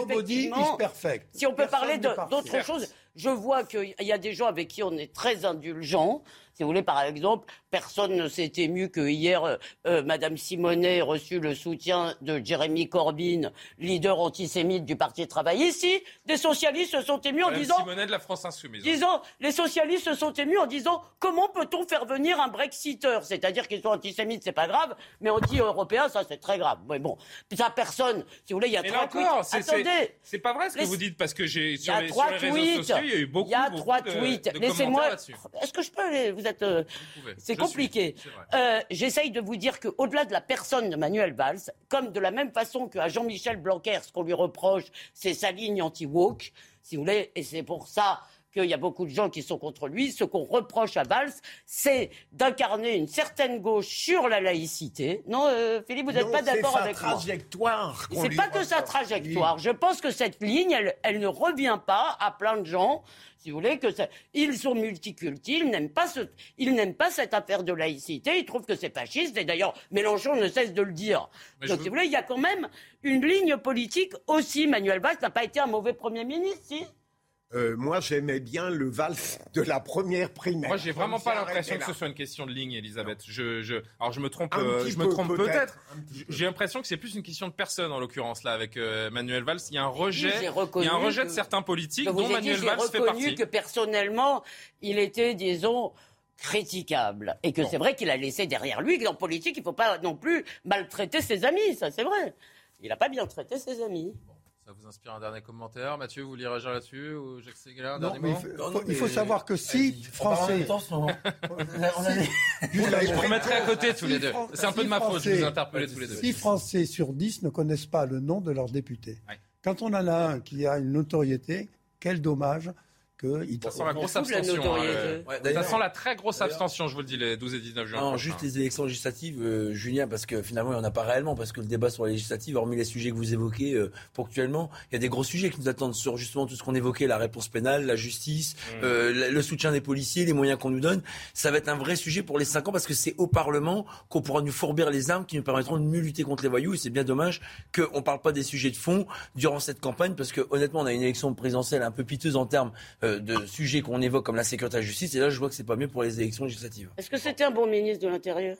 B: si on peut parler d'autre chose je vois qu'il y a des gens avec qui on est très indulgent. Si vous voulez, par exemple, personne ne s'est ému que hier, euh, euh, Madame Simonet ait reçu le soutien de Jérémy Corbyn, leader antisémite du Parti travailliste. Ici, des socialistes se sont émus en disant.
A: Simonet de la France Insoumise.
B: Disant, les socialistes se sont émus en disant comment peut-on faire venir un Brexiteur? C'est-à-dire qu'ils sont antisémites, c'est pas grave, mais anti-européens, ça c'est très grave. Mais bon, ça personne. Si vous voulez, il y a trois tweets. Attendez,
A: c'est pas vrai ce que vous dites parce que j'ai sur, les, sur les réseaux sociaux, il y a eu beaucoup. Il y a trois tweets. Laissez-moi.
B: Est-ce que je peux les... Vous êtes. Euh, compliqué. Euh, j'essaye de vous dire qu'au-delà de la personne de Manuel Valls, comme de la même façon qu'à Jean-Michel Blanquer, ce qu'on lui reproche, c'est sa ligne anti-woke, si vous voulez, et c'est pour ça qu'il y a beaucoup de gens qui sont contre lui. Ce qu'on reproche à Valls, c'est d'incarner une certaine gauche sur la laïcité. Non, euh, Philippe, vous n'êtes pas d'accord avec
E: moi. trajectoire.
B: C'est pas que sa trajectoire. Je pense que cette ligne, elle, elle ne revient pas à plein de gens si vous voulez, que ils sont multiculti, ils n'aiment pas, ce, ils n'aiment pas cette affaire de laïcité, ils trouvent que c'est fasciste, et d'ailleurs Mélenchon ne cesse de le dire. Donc, si vous voulez, il y a quand même une ligne politique aussi. Manuel Valls n'a pas été un mauvais Premier ministre, si
E: euh, moi, j'aimais bien le Valls de la première primaire.
A: Moi, j'ai vraiment pas l'impression que ce soit une question de ligne, Elisabeth. Je, je, alors, je me trompe, euh, je me trompe peut-être. j'ai l'impression que c'est plus une question de personne, en l'occurrence, là, avec euh, Manuel Valls. Il y a un rejet, il y a un rejet de certains politiques, dont Manuel Valls fait partie.
B: reconnu que personnellement, il était, disons, critiquable. Et que c'est vrai qu'il a laissé derrière lui que dans politique, il ne faut pas non plus maltraiter ses amis, ça c'est vrai. Il n'a pas bien traité ses amis.
A: Ça vous inspire un dernier commentaire? Mathieu, vous voulez réagir là-dessus Ou Jacques Séguéla, un
C: Non,
A: dernier
C: mais il
A: mot
C: faut, il faut savoir que si Français.
A: Je vous remettrai à côté tous les deux. C'est un peu
C: si
A: de ma faute, je vous interpellé tous les deux.
C: 6 Français sur 10 ne connaissent pas le nom de leur député. Quand on en a un qui a une notoriété, quel dommage qu'il
A: Ça sent la grosse
B: de la
A: abstention. hein,
B: notoriété.
A: le-
F: Ouais,
A: ça sent la très grosse abstention, je vous le dis, les 12 et 19 juin.
F: Non, juste les élections législatives, euh, Julien, parce que finalement, il n'y en a pas réellement, parce que le débat sur les législatives, hormis les sujets que vous évoquez euh, ponctuellement, il y a des gros sujets qui nous attendent sur justement tout ce qu'on évoquait, la réponse pénale, la justice,
A: Mm.
F: euh, le- le soutien des policiers, les moyens qu'on nous donne. Ça va être un vrai sujet pour les cinq ans, parce que c'est au Parlement qu'on pourra nous fourbir les armes qui nous permettront de mieux lutter contre les voyous. Et c'est bien dommage qu'on ne parle pas des sujets de fond durant cette campagne, parce que honnêtement, on a une élection présidentielle un peu piteuse en termes de sujets qu'on évoque comme la sécurité et la justice. Et là, je vois que c'est pas mieux pour les élections législatives.
B: Est-ce que c'était un bon ministre de l'Intérieur?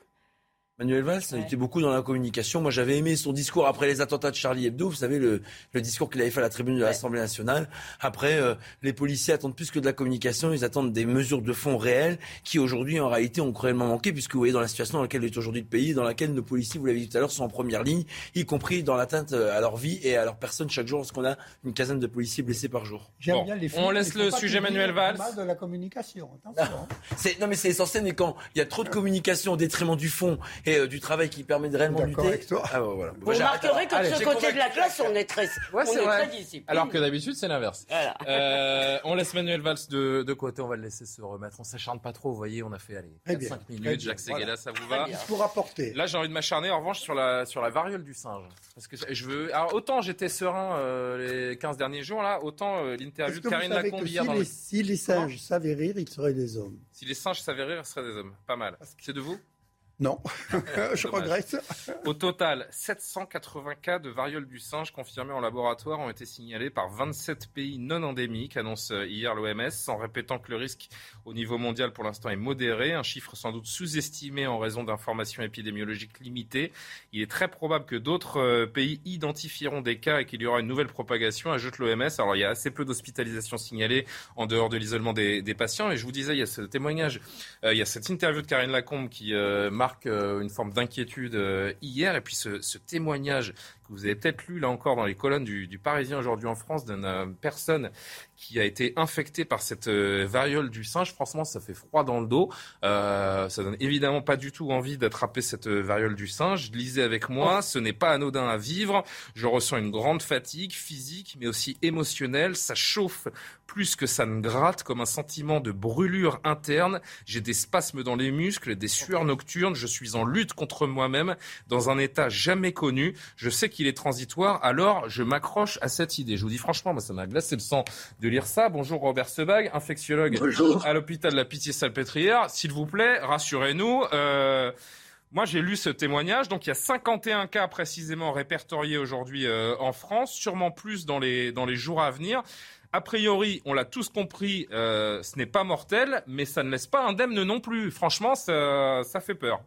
F: Manuel Valls il était beaucoup dans la communication. Moi, j'avais aimé son discours après les attentats de Charlie Hebdo. Vous savez, le, le discours qu'il avait fait à la tribune de l'Assemblée nationale. Après, euh, les policiers attendent plus que de la communication. Ils attendent des mesures de fond réelles qui, aujourd'hui, en réalité, ont cruellement manqué, puisque vous voyez dans la situation dans laquelle est aujourd'hui le pays, dans laquelle nos policiers, vous l'avez dit tout à l'heure, sont en première ligne, y compris dans l'atteinte euh, à leur vie et à leur personne chaque jour, lorsqu'on a une quinzaine de policiers blessés par jour.
C: J'aime
A: Bon,
C: bien les
A: on laisse le sujet Manuel Valls.
C: de la communication. Attention. hein.
F: Non, mais c'est essentiel, mais quand il y a trop de communication au détriment du fond et euh, du travail qui permet de réellement lutter.
C: avec toi.
F: Ah, voilà.
B: Vous
F: Moi, j'arrête
B: remarquerez
F: alors.
B: que de ce côté de la classe, on est très,
A: Ouais,
B: on
A: c'est
B: est
A: vrai.
B: très discipliné.
A: Alors que d'habitude, c'est l'inverse.
B: Voilà.
A: Euh, on laisse Manuel Valls de, de côté, on va le laisser se remettre. On s'acharne pas trop, vous voyez, on a fait allez,
C: Très
A: 4-5
C: bien, très
A: minutes.
C: bien,
A: Jacques
C: voilà.
A: Séguéla, ça vous va.
C: Pour apporter.
A: Là, j'ai envie de m'acharner en revanche sur la, sur la variole du singe. Parce que je veux. Alors, autant j'étais serein euh, les 15 derniers jours, là, autant euh, l'interview de Karine Lacombe
C: si
A: hier dans
C: les,
A: le-
C: si les singes savaient rire, ils seraient des hommes?
A: Si les singes savaient rire, ce seraient des hommes. Pas mal. C'est de vous?
C: Non, je regrette.
A: Au total, 780 cas de variole du singe confirmés en laboratoire ont été signalés par 27 pays non endémiques, annonce euh, hier l'OMS, en répétant que le risque au niveau mondial pour l'instant est modéré, un chiffre sans doute sous-estimé en raison d'informations épidémiologiques limitées. Il est très probable que d'autres euh, pays identifieront des cas et qu'il y aura une nouvelle propagation, ajoute l'OMS. Alors il y a assez peu d'hospitalisations signalées en dehors de l'isolement des, des patients. Et je vous disais, il y a ce témoignage, euh, il y a cette interview de Karine Lacombe qui euh, marque euh, une forme d'inquiétude euh, hier, et puis ce, ce témoignage que vous avez peut-être lu là encore dans les colonnes du, du Parisien aujourd'hui en France d'une euh, personne qui a été infectée par cette euh, variole du singe. Franchement, ça fait froid dans le dos. Euh, ça donne évidemment pas du tout envie d'attraper cette euh, variole du singe. Lisez avec moi, ce n'est pas anodin à vivre. Je ressens une grande fatigue physique, mais aussi émotionnelle. Ça chauffe plus que ça ne gratte, comme un sentiment de brûlure interne. J'ai des spasmes dans les muscles, des sueurs nocturnes. Je suis en lutte contre moi-même, dans un état jamais connu. Je sais qu'il est transitoire, alors je m'accroche à cette idée. Je vous dis franchement, moi, ça m'a glacé le sang de lire ça. Bonjour Robert Sebag, infectiologue à l'hôpital de la Pitié-Salpêtrière. S'il vous plaît, rassurez-nous. Euh, moi, j'ai lu ce témoignage. Donc, il y a 51 cas précisément répertoriés aujourd'hui euh, en France, sûrement plus dans les, dans les jours à venir. A priori, on l'a tous compris, euh, ce n'est pas mortel, mais ça ne laisse pas indemne non plus. Franchement, ça, ça fait peur.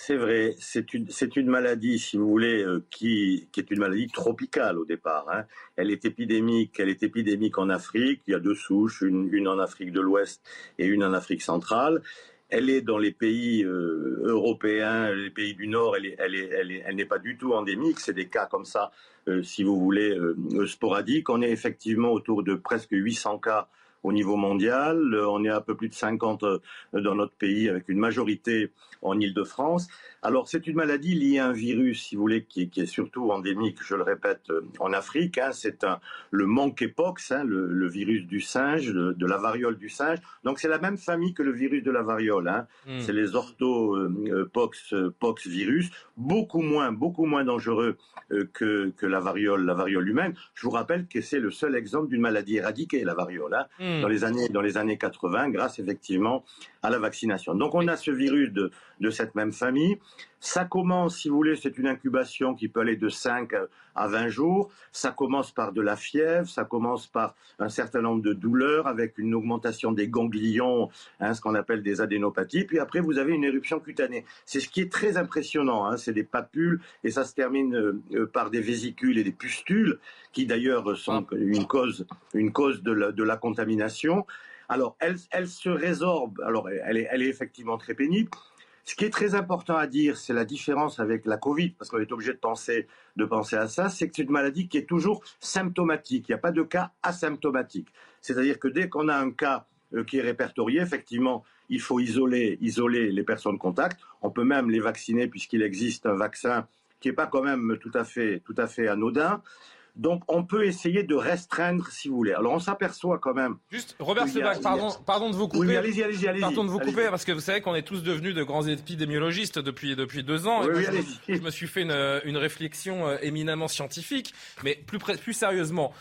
R: C'est vrai, c'est une, une maladie, si vous voulez, euh, qui, qui est une maladie tropicale au départ. hein. Elle est épidémique, elle est épidémique en Afrique. Il y a deux souches, une, une en Afrique de l'Ouest et une en Afrique centrale. Elle est dans les pays euh, européens, les pays du Nord. Elle elle est, elle est, elle n'est pas du tout endémique. C'est des cas comme ça, euh, si vous voulez, euh, sporadiques. On est effectivement autour de presque 800 cas au niveau mondial. Euh, On est à un peu plus de 50 euh, dans notre pays, avec une majorité en Île-de-France. Alors, c'est une maladie liée à un virus, si vous voulez, qui est, qui est surtout endémique, je le répète, euh, en Afrique. hein. C'est un, le monkeypox, hein, le, le virus du singe, de, de la variole du singe. Donc, c'est la même famille que le virus de la variole. hein.
A: Mm.
R: C'est les orthopox euh, pox virus, beaucoup moins, beaucoup moins dangereux euh, que, que la variole, la variole humaine. Je vous rappelle que c'est le seul exemple d'une maladie éradiquée, la variole, hein,
A: Mm.
R: dans les années dans les années 80, grâce effectivement à la vaccination. Donc on a ce virus de, de cette même famille. Ça commence, si vous voulez, c'est une incubation qui peut aller de 5 à 20 jours. Ça commence par de la fièvre, ça commence par un certain nombre de douleurs avec une augmentation des ganglions, hein, ce qu'on appelle des adénopathies. Puis après, vous avez une éruption cutanée. C'est ce qui est très impressionnant. Hein, c'est des papules et ça se termine euh, euh, par des vésicules et des pustules qui d'ailleurs sont une cause, une cause de la, de la contamination. Alors, elle, elle se résorbe. Alors, elle est, elle est effectivement très pénible. Ce qui est très important à dire, c'est la différence avec la Covid, parce qu'on est obligé de penser, de penser à ça, c'est que c'est une maladie qui est toujours symptomatique. Il n'y a pas de cas asymptomatique. C'est-à-dire que dès qu'on a un cas euh, qui est répertorié, effectivement, il faut isoler, isoler les personnes contacts. On peut même les vacciner puisqu'il existe un vaccin qui n'est pas quand même tout à fait, tout à fait anodin. Donc, on peut essayer de restreindre, si vous voulez. Alors, on s'aperçoit quand même.
A: Juste, Robert Sebag, pardon, pardon de vous couper.
R: Oui, allez-y, allez-y, allez-y.
A: Pardon de vous couper, parce que vous savez qu'on est tous devenus de grands épidémiologistes depuis, depuis deux ans.
R: Oui,
A: Et
R: oui,
A: je, je me suis fait une, une réflexion euh, éminemment scientifique. Mais plus, plus sérieusement,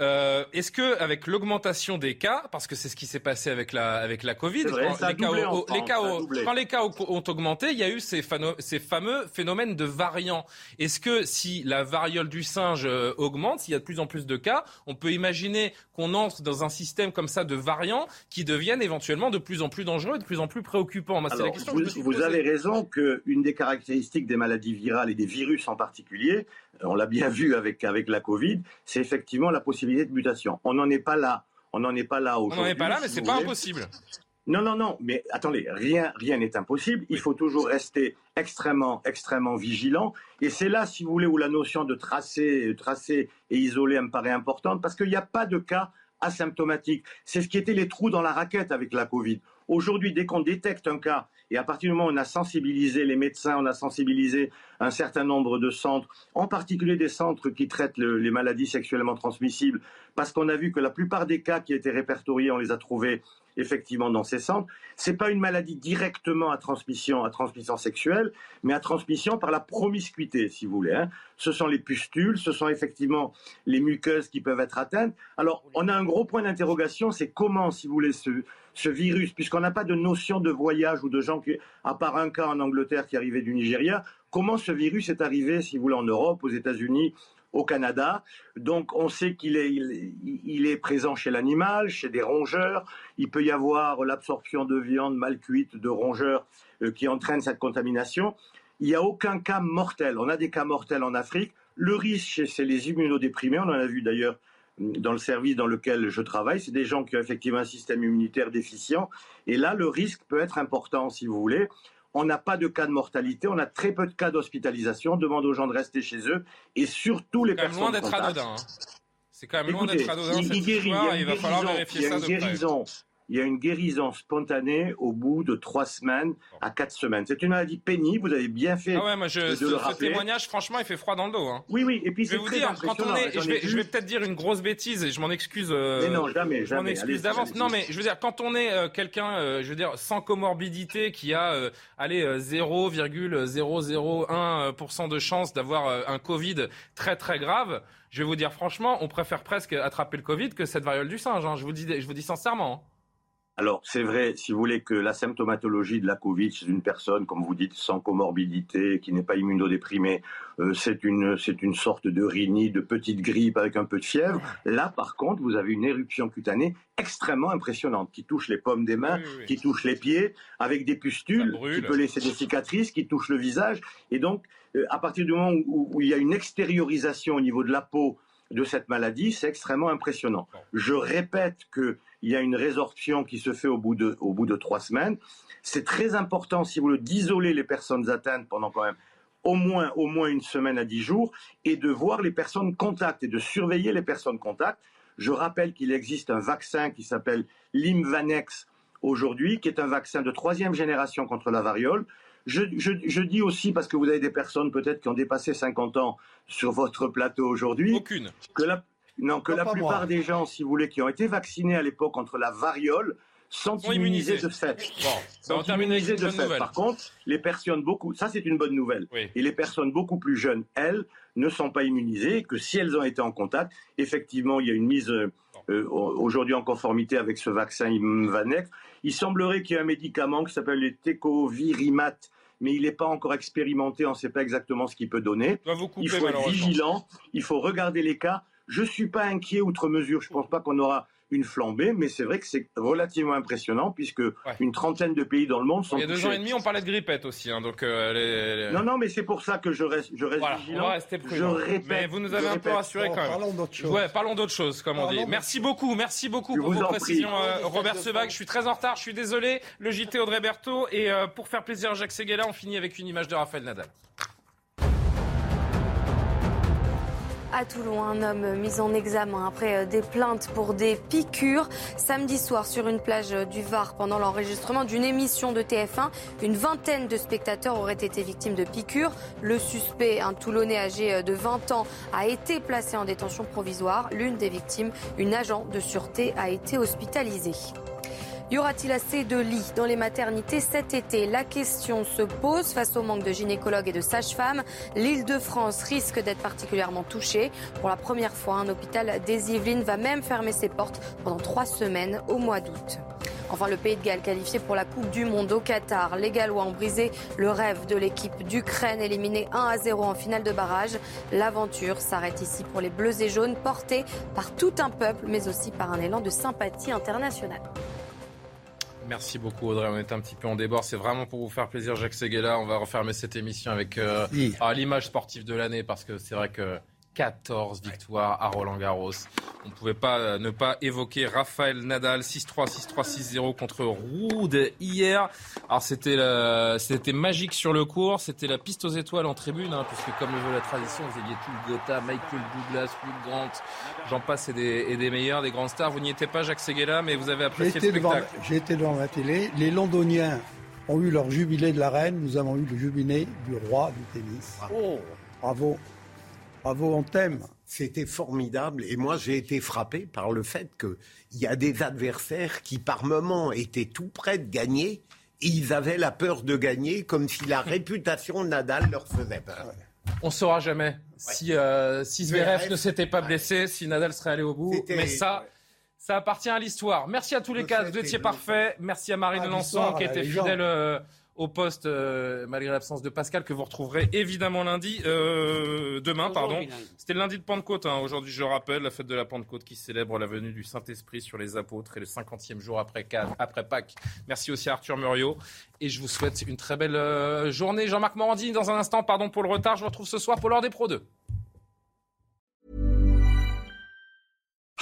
A: euh, est-ce que avec l'augmentation des cas, parce que c'est ce qui s'est passé avec la, avec la Covid,
R: vrai,
A: quand les, cas les cas ont-
R: doublé.
A: quand les cas ont, ont augmenté, il y a eu ces, ces fameux phénomènes de variants. Est-ce que si la variole du singe euh, augmente, s'il y a de plus en plus de cas, on peut imaginer qu'on entre dans un système comme ça de variants qui deviennent éventuellement de plus en plus dangereux et de plus en plus préoccupants? Moi, c'est la
R: Alors,
A: question
R: vous,
A: que je me suis
R: vous avez raison qu'une des caractéristiques des maladies virales et des virus en particulier, euh, on l'a bien vu avec, avec la Covid, c'est effectivement la possibilité de mutation. On n'en est pas là. On n'en est pas là
A: On
R: aujourd'hui.
A: n'en est pas là, mais
R: si
A: c'est pas
R: voulez.
A: impossible.
R: Non, non, non, mais attendez, rien rien n'est impossible. Il faut toujours rester extrêmement, extrêmement vigilant. Et c'est là, si vous voulez, où la notion de tracer, tracer et isoler me paraît importante, parce qu'il n'y a pas de cas asymptomatiques. C'est ce qui était les trous dans la raquette avec la Covid. Aujourd'hui, dès qu'on détecte un cas, et à partir du moment où on a sensibilisé les médecins, on a sensibilisé un certain nombre de centres, en particulier des centres qui traitent le- les maladies sexuellement transmissibles, parce qu'on a vu que la plupart des cas qui étaient répertoriés, on les a trouvés effectivement dans ces centres. C'est pas une maladie directement à transmission, à transmission sexuelle, mais à transmission par la promiscuité, si vous voulez. hein. Ce sont les pustules, ce sont effectivement les muqueuses qui peuvent être atteintes. Alors, on a un gros point d'interrogation, c'est comment, si vous voulez, ce, ce virus, puisqu'on n'a pas de notion de voyage ou de gens qui, à part un cas en Angleterre qui arrivait du Nigeria, comment ce virus est arrivé, si vous voulez, en Europe, aux États-Unis, au Canada? Donc on sait qu'il est, présent chez l'animal, chez des rongeurs. Il peut y avoir l'absorption de viande mal cuite de rongeurs euh, qui entraîne cette contamination. Il n'y a aucun cas mortel. On a des cas mortels en Afrique. Le risque, c'est les immunodéprimés. On en a vu d'ailleurs dans le service dans lequel je travaille. C'est des gens qui ont effectivement un système immunitaire déficient. Et là, le risque peut être important, si vous voulez. On n'a pas de cas de mortalité, on a très peu de cas d'hospitalisation. On demande aux gens de rester chez eux et surtout les
A: C'est quand même
R: personnes
A: loin d'être anodin. hein. C'est quand même loin
R: Écoutez,
A: d'être anodin
R: il,
A: cette
R: il guérit,
A: histoire.
R: il y a
A: Il
R: une
A: va falloir
R: guérison,
A: vérifier
R: il y a
A: ça
R: une
A: près.
R: Il y a une guérison spontanée au bout de trois semaines à quatre semaines. C'est une maladie pénible, vous avez bien fait
A: Ah ouais, moi je,
R: de
A: ce,
R: le
A: ce
R: rappeler.
A: témoignage, franchement, il fait froid dans le dos. Hein.
R: Oui, oui, et puis
A: Je vais
R: c'est
A: vous
R: très
A: dire, quand on est, je
R: ai
A: vais, je vais peut-être dire une grosse bêtise et je m'en excuse. euh,
R: Mais non, jamais,
A: Je m'en
R: jamais.
A: excuse d'avance. Non, mais je veux dire, quand on est euh, quelqu'un, euh, je veux dire, sans comorbidité, qui a, euh, allez, euh, 0,001% de chance d'avoir un Covid très très grave, je vais vous dire franchement, on préfère presque attraper le Covid que cette variole du singe. hein. Je vous dis, je vous dis sincèrement.
R: Alors, c'est vrai, si vous voulez, que la symptomatologie de la Covid chez une personne, comme vous dites, sans comorbidité, qui n'est pas immunodéprimée, euh, c'est une, c'est une sorte de rhinite, de petite grippe avec un peu de fièvre. Là, par contre, vous avez une éruption cutanée extrêmement impressionnante, qui touche les pommes des mains,
A: Oui, oui, oui.
R: qui touche les pieds, avec des pustules, qui peut laisser des cicatrices, qui touche le visage. Et donc, euh, à partir du moment où, où il y a une extériorisation au niveau de la peau de cette maladie, c'est extrêmement impressionnant. Je répète qu'il y a une résorption qui se fait au bout de, au bout de trois semaines. C'est très important, si vous voulez, d'isoler les personnes atteintes pendant quand même au moins, au moins une semaine à dix jours et de voir les personnes contacts et de surveiller les personnes contacts. Je rappelle qu'il existe un vaccin qui s'appelle l'Imvanex aujourd'hui, qui est un vaccin de troisième génération contre la variole. Je, je- je dis aussi, parce que vous avez des personnes peut-être qui ont dépassé 50 ans sur votre plateau aujourd'hui,
A: Aucune.
R: que la, non, que la
C: moi.
R: plupart des gens, si vous voulez, qui ont été vaccinés à l'époque contre la variole, sont,
A: Sont
R: immunisés,
A: immunisés.
R: de fait.
A: Bon,
R: Sont immunisés de fait. Par contre, les personnes beaucoup, ça c'est une bonne nouvelle.
A: Oui.
R: Et les personnes beaucoup plus jeunes, elles, ne sont pas immunisées, et que si elles ont été en contact, effectivement, il y a une mise euh, aujourd'hui en conformité avec ce vaccin Imvanex. Il semblerait qu'il y ait un médicament qui s'appelle le Tecovirimat, mais il n'est pas encore expérimenté, on ne sait pas exactement ce qu'il peut donner.
A: Vous couper
R: Il faut être vigilant, il faut regarder les cas. Je ne suis pas inquiet outre mesure, je ne pense pas qu'on aura une flambée, mais c'est vrai que c'est relativement impressionnant puisque une trentaine de pays dans le monde sont
A: Il y a deux
R: touchés.
A: ans et demi, on parlait de grippette aussi. hein, donc, euh,
R: Non, non, mais c'est pour ça que je reste, je reste
A: Voilà,
R: vigilant.
A: on va rester
R: je répète.
A: Mais vous nous avez un peu rassuré quand même.
C: Parlons d'autre chose.
A: Ouais, parlons d'autre chose, comme on dit. Merci beaucoup, merci beaucoup
R: Je
A: pour vos précisions, euh, Robert Sebag. Je suis très en retard, je suis désolé. Le JT Audrey Berthaud. Et euh, pour faire plaisir à Jacques Seguela, on finit avec une image de Raphaël Nadal.
D: À Toulon, un homme mis en examen après euh, des plaintes pour des piqûres. Samedi soir, sur une plage euh, du Var, pendant l'enregistrement d'une émission de TF1, une vingtaine de spectateurs auraient été victimes de piqûres. Le suspect, un Toulonnais âgé euh, de 20 ans, a été placé en détention provisoire. L'une des victimes, une agent de sûreté, a été hospitalisée. Y aura-t-il assez de lits dans les maternités cet été? La question se pose face au manque de gynécologues et de sages-femmes. L'île de France risque d'être particulièrement touchée. Pour la première fois, un hôpital des Yvelines va même fermer ses portes pendant trois semaines au mois d'août. Enfin, le Pays de Galles qualifié pour la Coupe du Monde au Qatar. Les Gallois ont brisé le rêve de l'équipe d'Ukraine, éliminée 1 à 0 en finale de barrage. L'aventure s'arrête ici pour les Bleus et Jaunes, portés par tout un peuple, mais aussi par un élan de sympathie internationale.
A: Merci beaucoup Audrey, on était un petit peu en débord. C'est vraiment pour vous faire plaisir, Jacques Seguela. On va refermer cette émission avec euh,
C: Oui.
A: l'image sportive de l'année parce que c'est vrai que 14 victoires à Roland Garros. On ne pouvait pas euh, ne pas évoquer Raphaël Nadal 6-3, 6-3, 6-0 contre Ruud hier. Alors c'était la- c'était magique sur le court, c'était la piste aux étoiles en tribune, hein, puisque comme le veut la tradition, vous aviez tout le Gotha, Michael Douglas, Hugh Grant, j'en passe et des, et des meilleurs, des grands stars. Vous n'y étiez pas, Jacques Seguela, mais vous avez apprécié le
C: devant,
A: spectacle.
C: j'ai été devant la télé. Les Londoniens ont eu leur jubilé de la reine. Nous avons eu le jubilé du roi du tennis.
B: Oh.
C: Bravo. Bravo, on t'aime.
E: C'était formidable et moi j'ai été frappé par le fait qu'il y a des adversaires qui par moments étaient tout près de gagner et ils avaient la peur de gagner comme si la réputation de Nadal leur faisait peur.
A: On saura jamais si, euh, si Zverev ne s'était pas blessé, si Nadal serait allé au bout. Mais ça, ça appartient à l'histoire. Merci à tous les
E: Le
A: quatre,
E: fait
A: vous étiez
E: est
A: parfaits. Merci à Marine
C: Ah,
A: Lançon
C: l'histoire,
A: qui était fidèle euh, au poste euh, malgré l'absence de Pascal que vous retrouverez évidemment lundi, euh, demain pardon. C'était le lundi de Pentecôte. hein. Aujourd'hui, je rappelle la fête de la Pentecôte qui célèbre la venue du Saint-Esprit sur les apôtres et le 50e jour après, après Pâques. Merci aussi à Arthur Muriot. Et je vous souhaite une très belle euh, journée. Jean-Marc Morandini, dans un instant, pardon pour le retard. Je vous retrouve ce soir pour l'heure des Pro 2.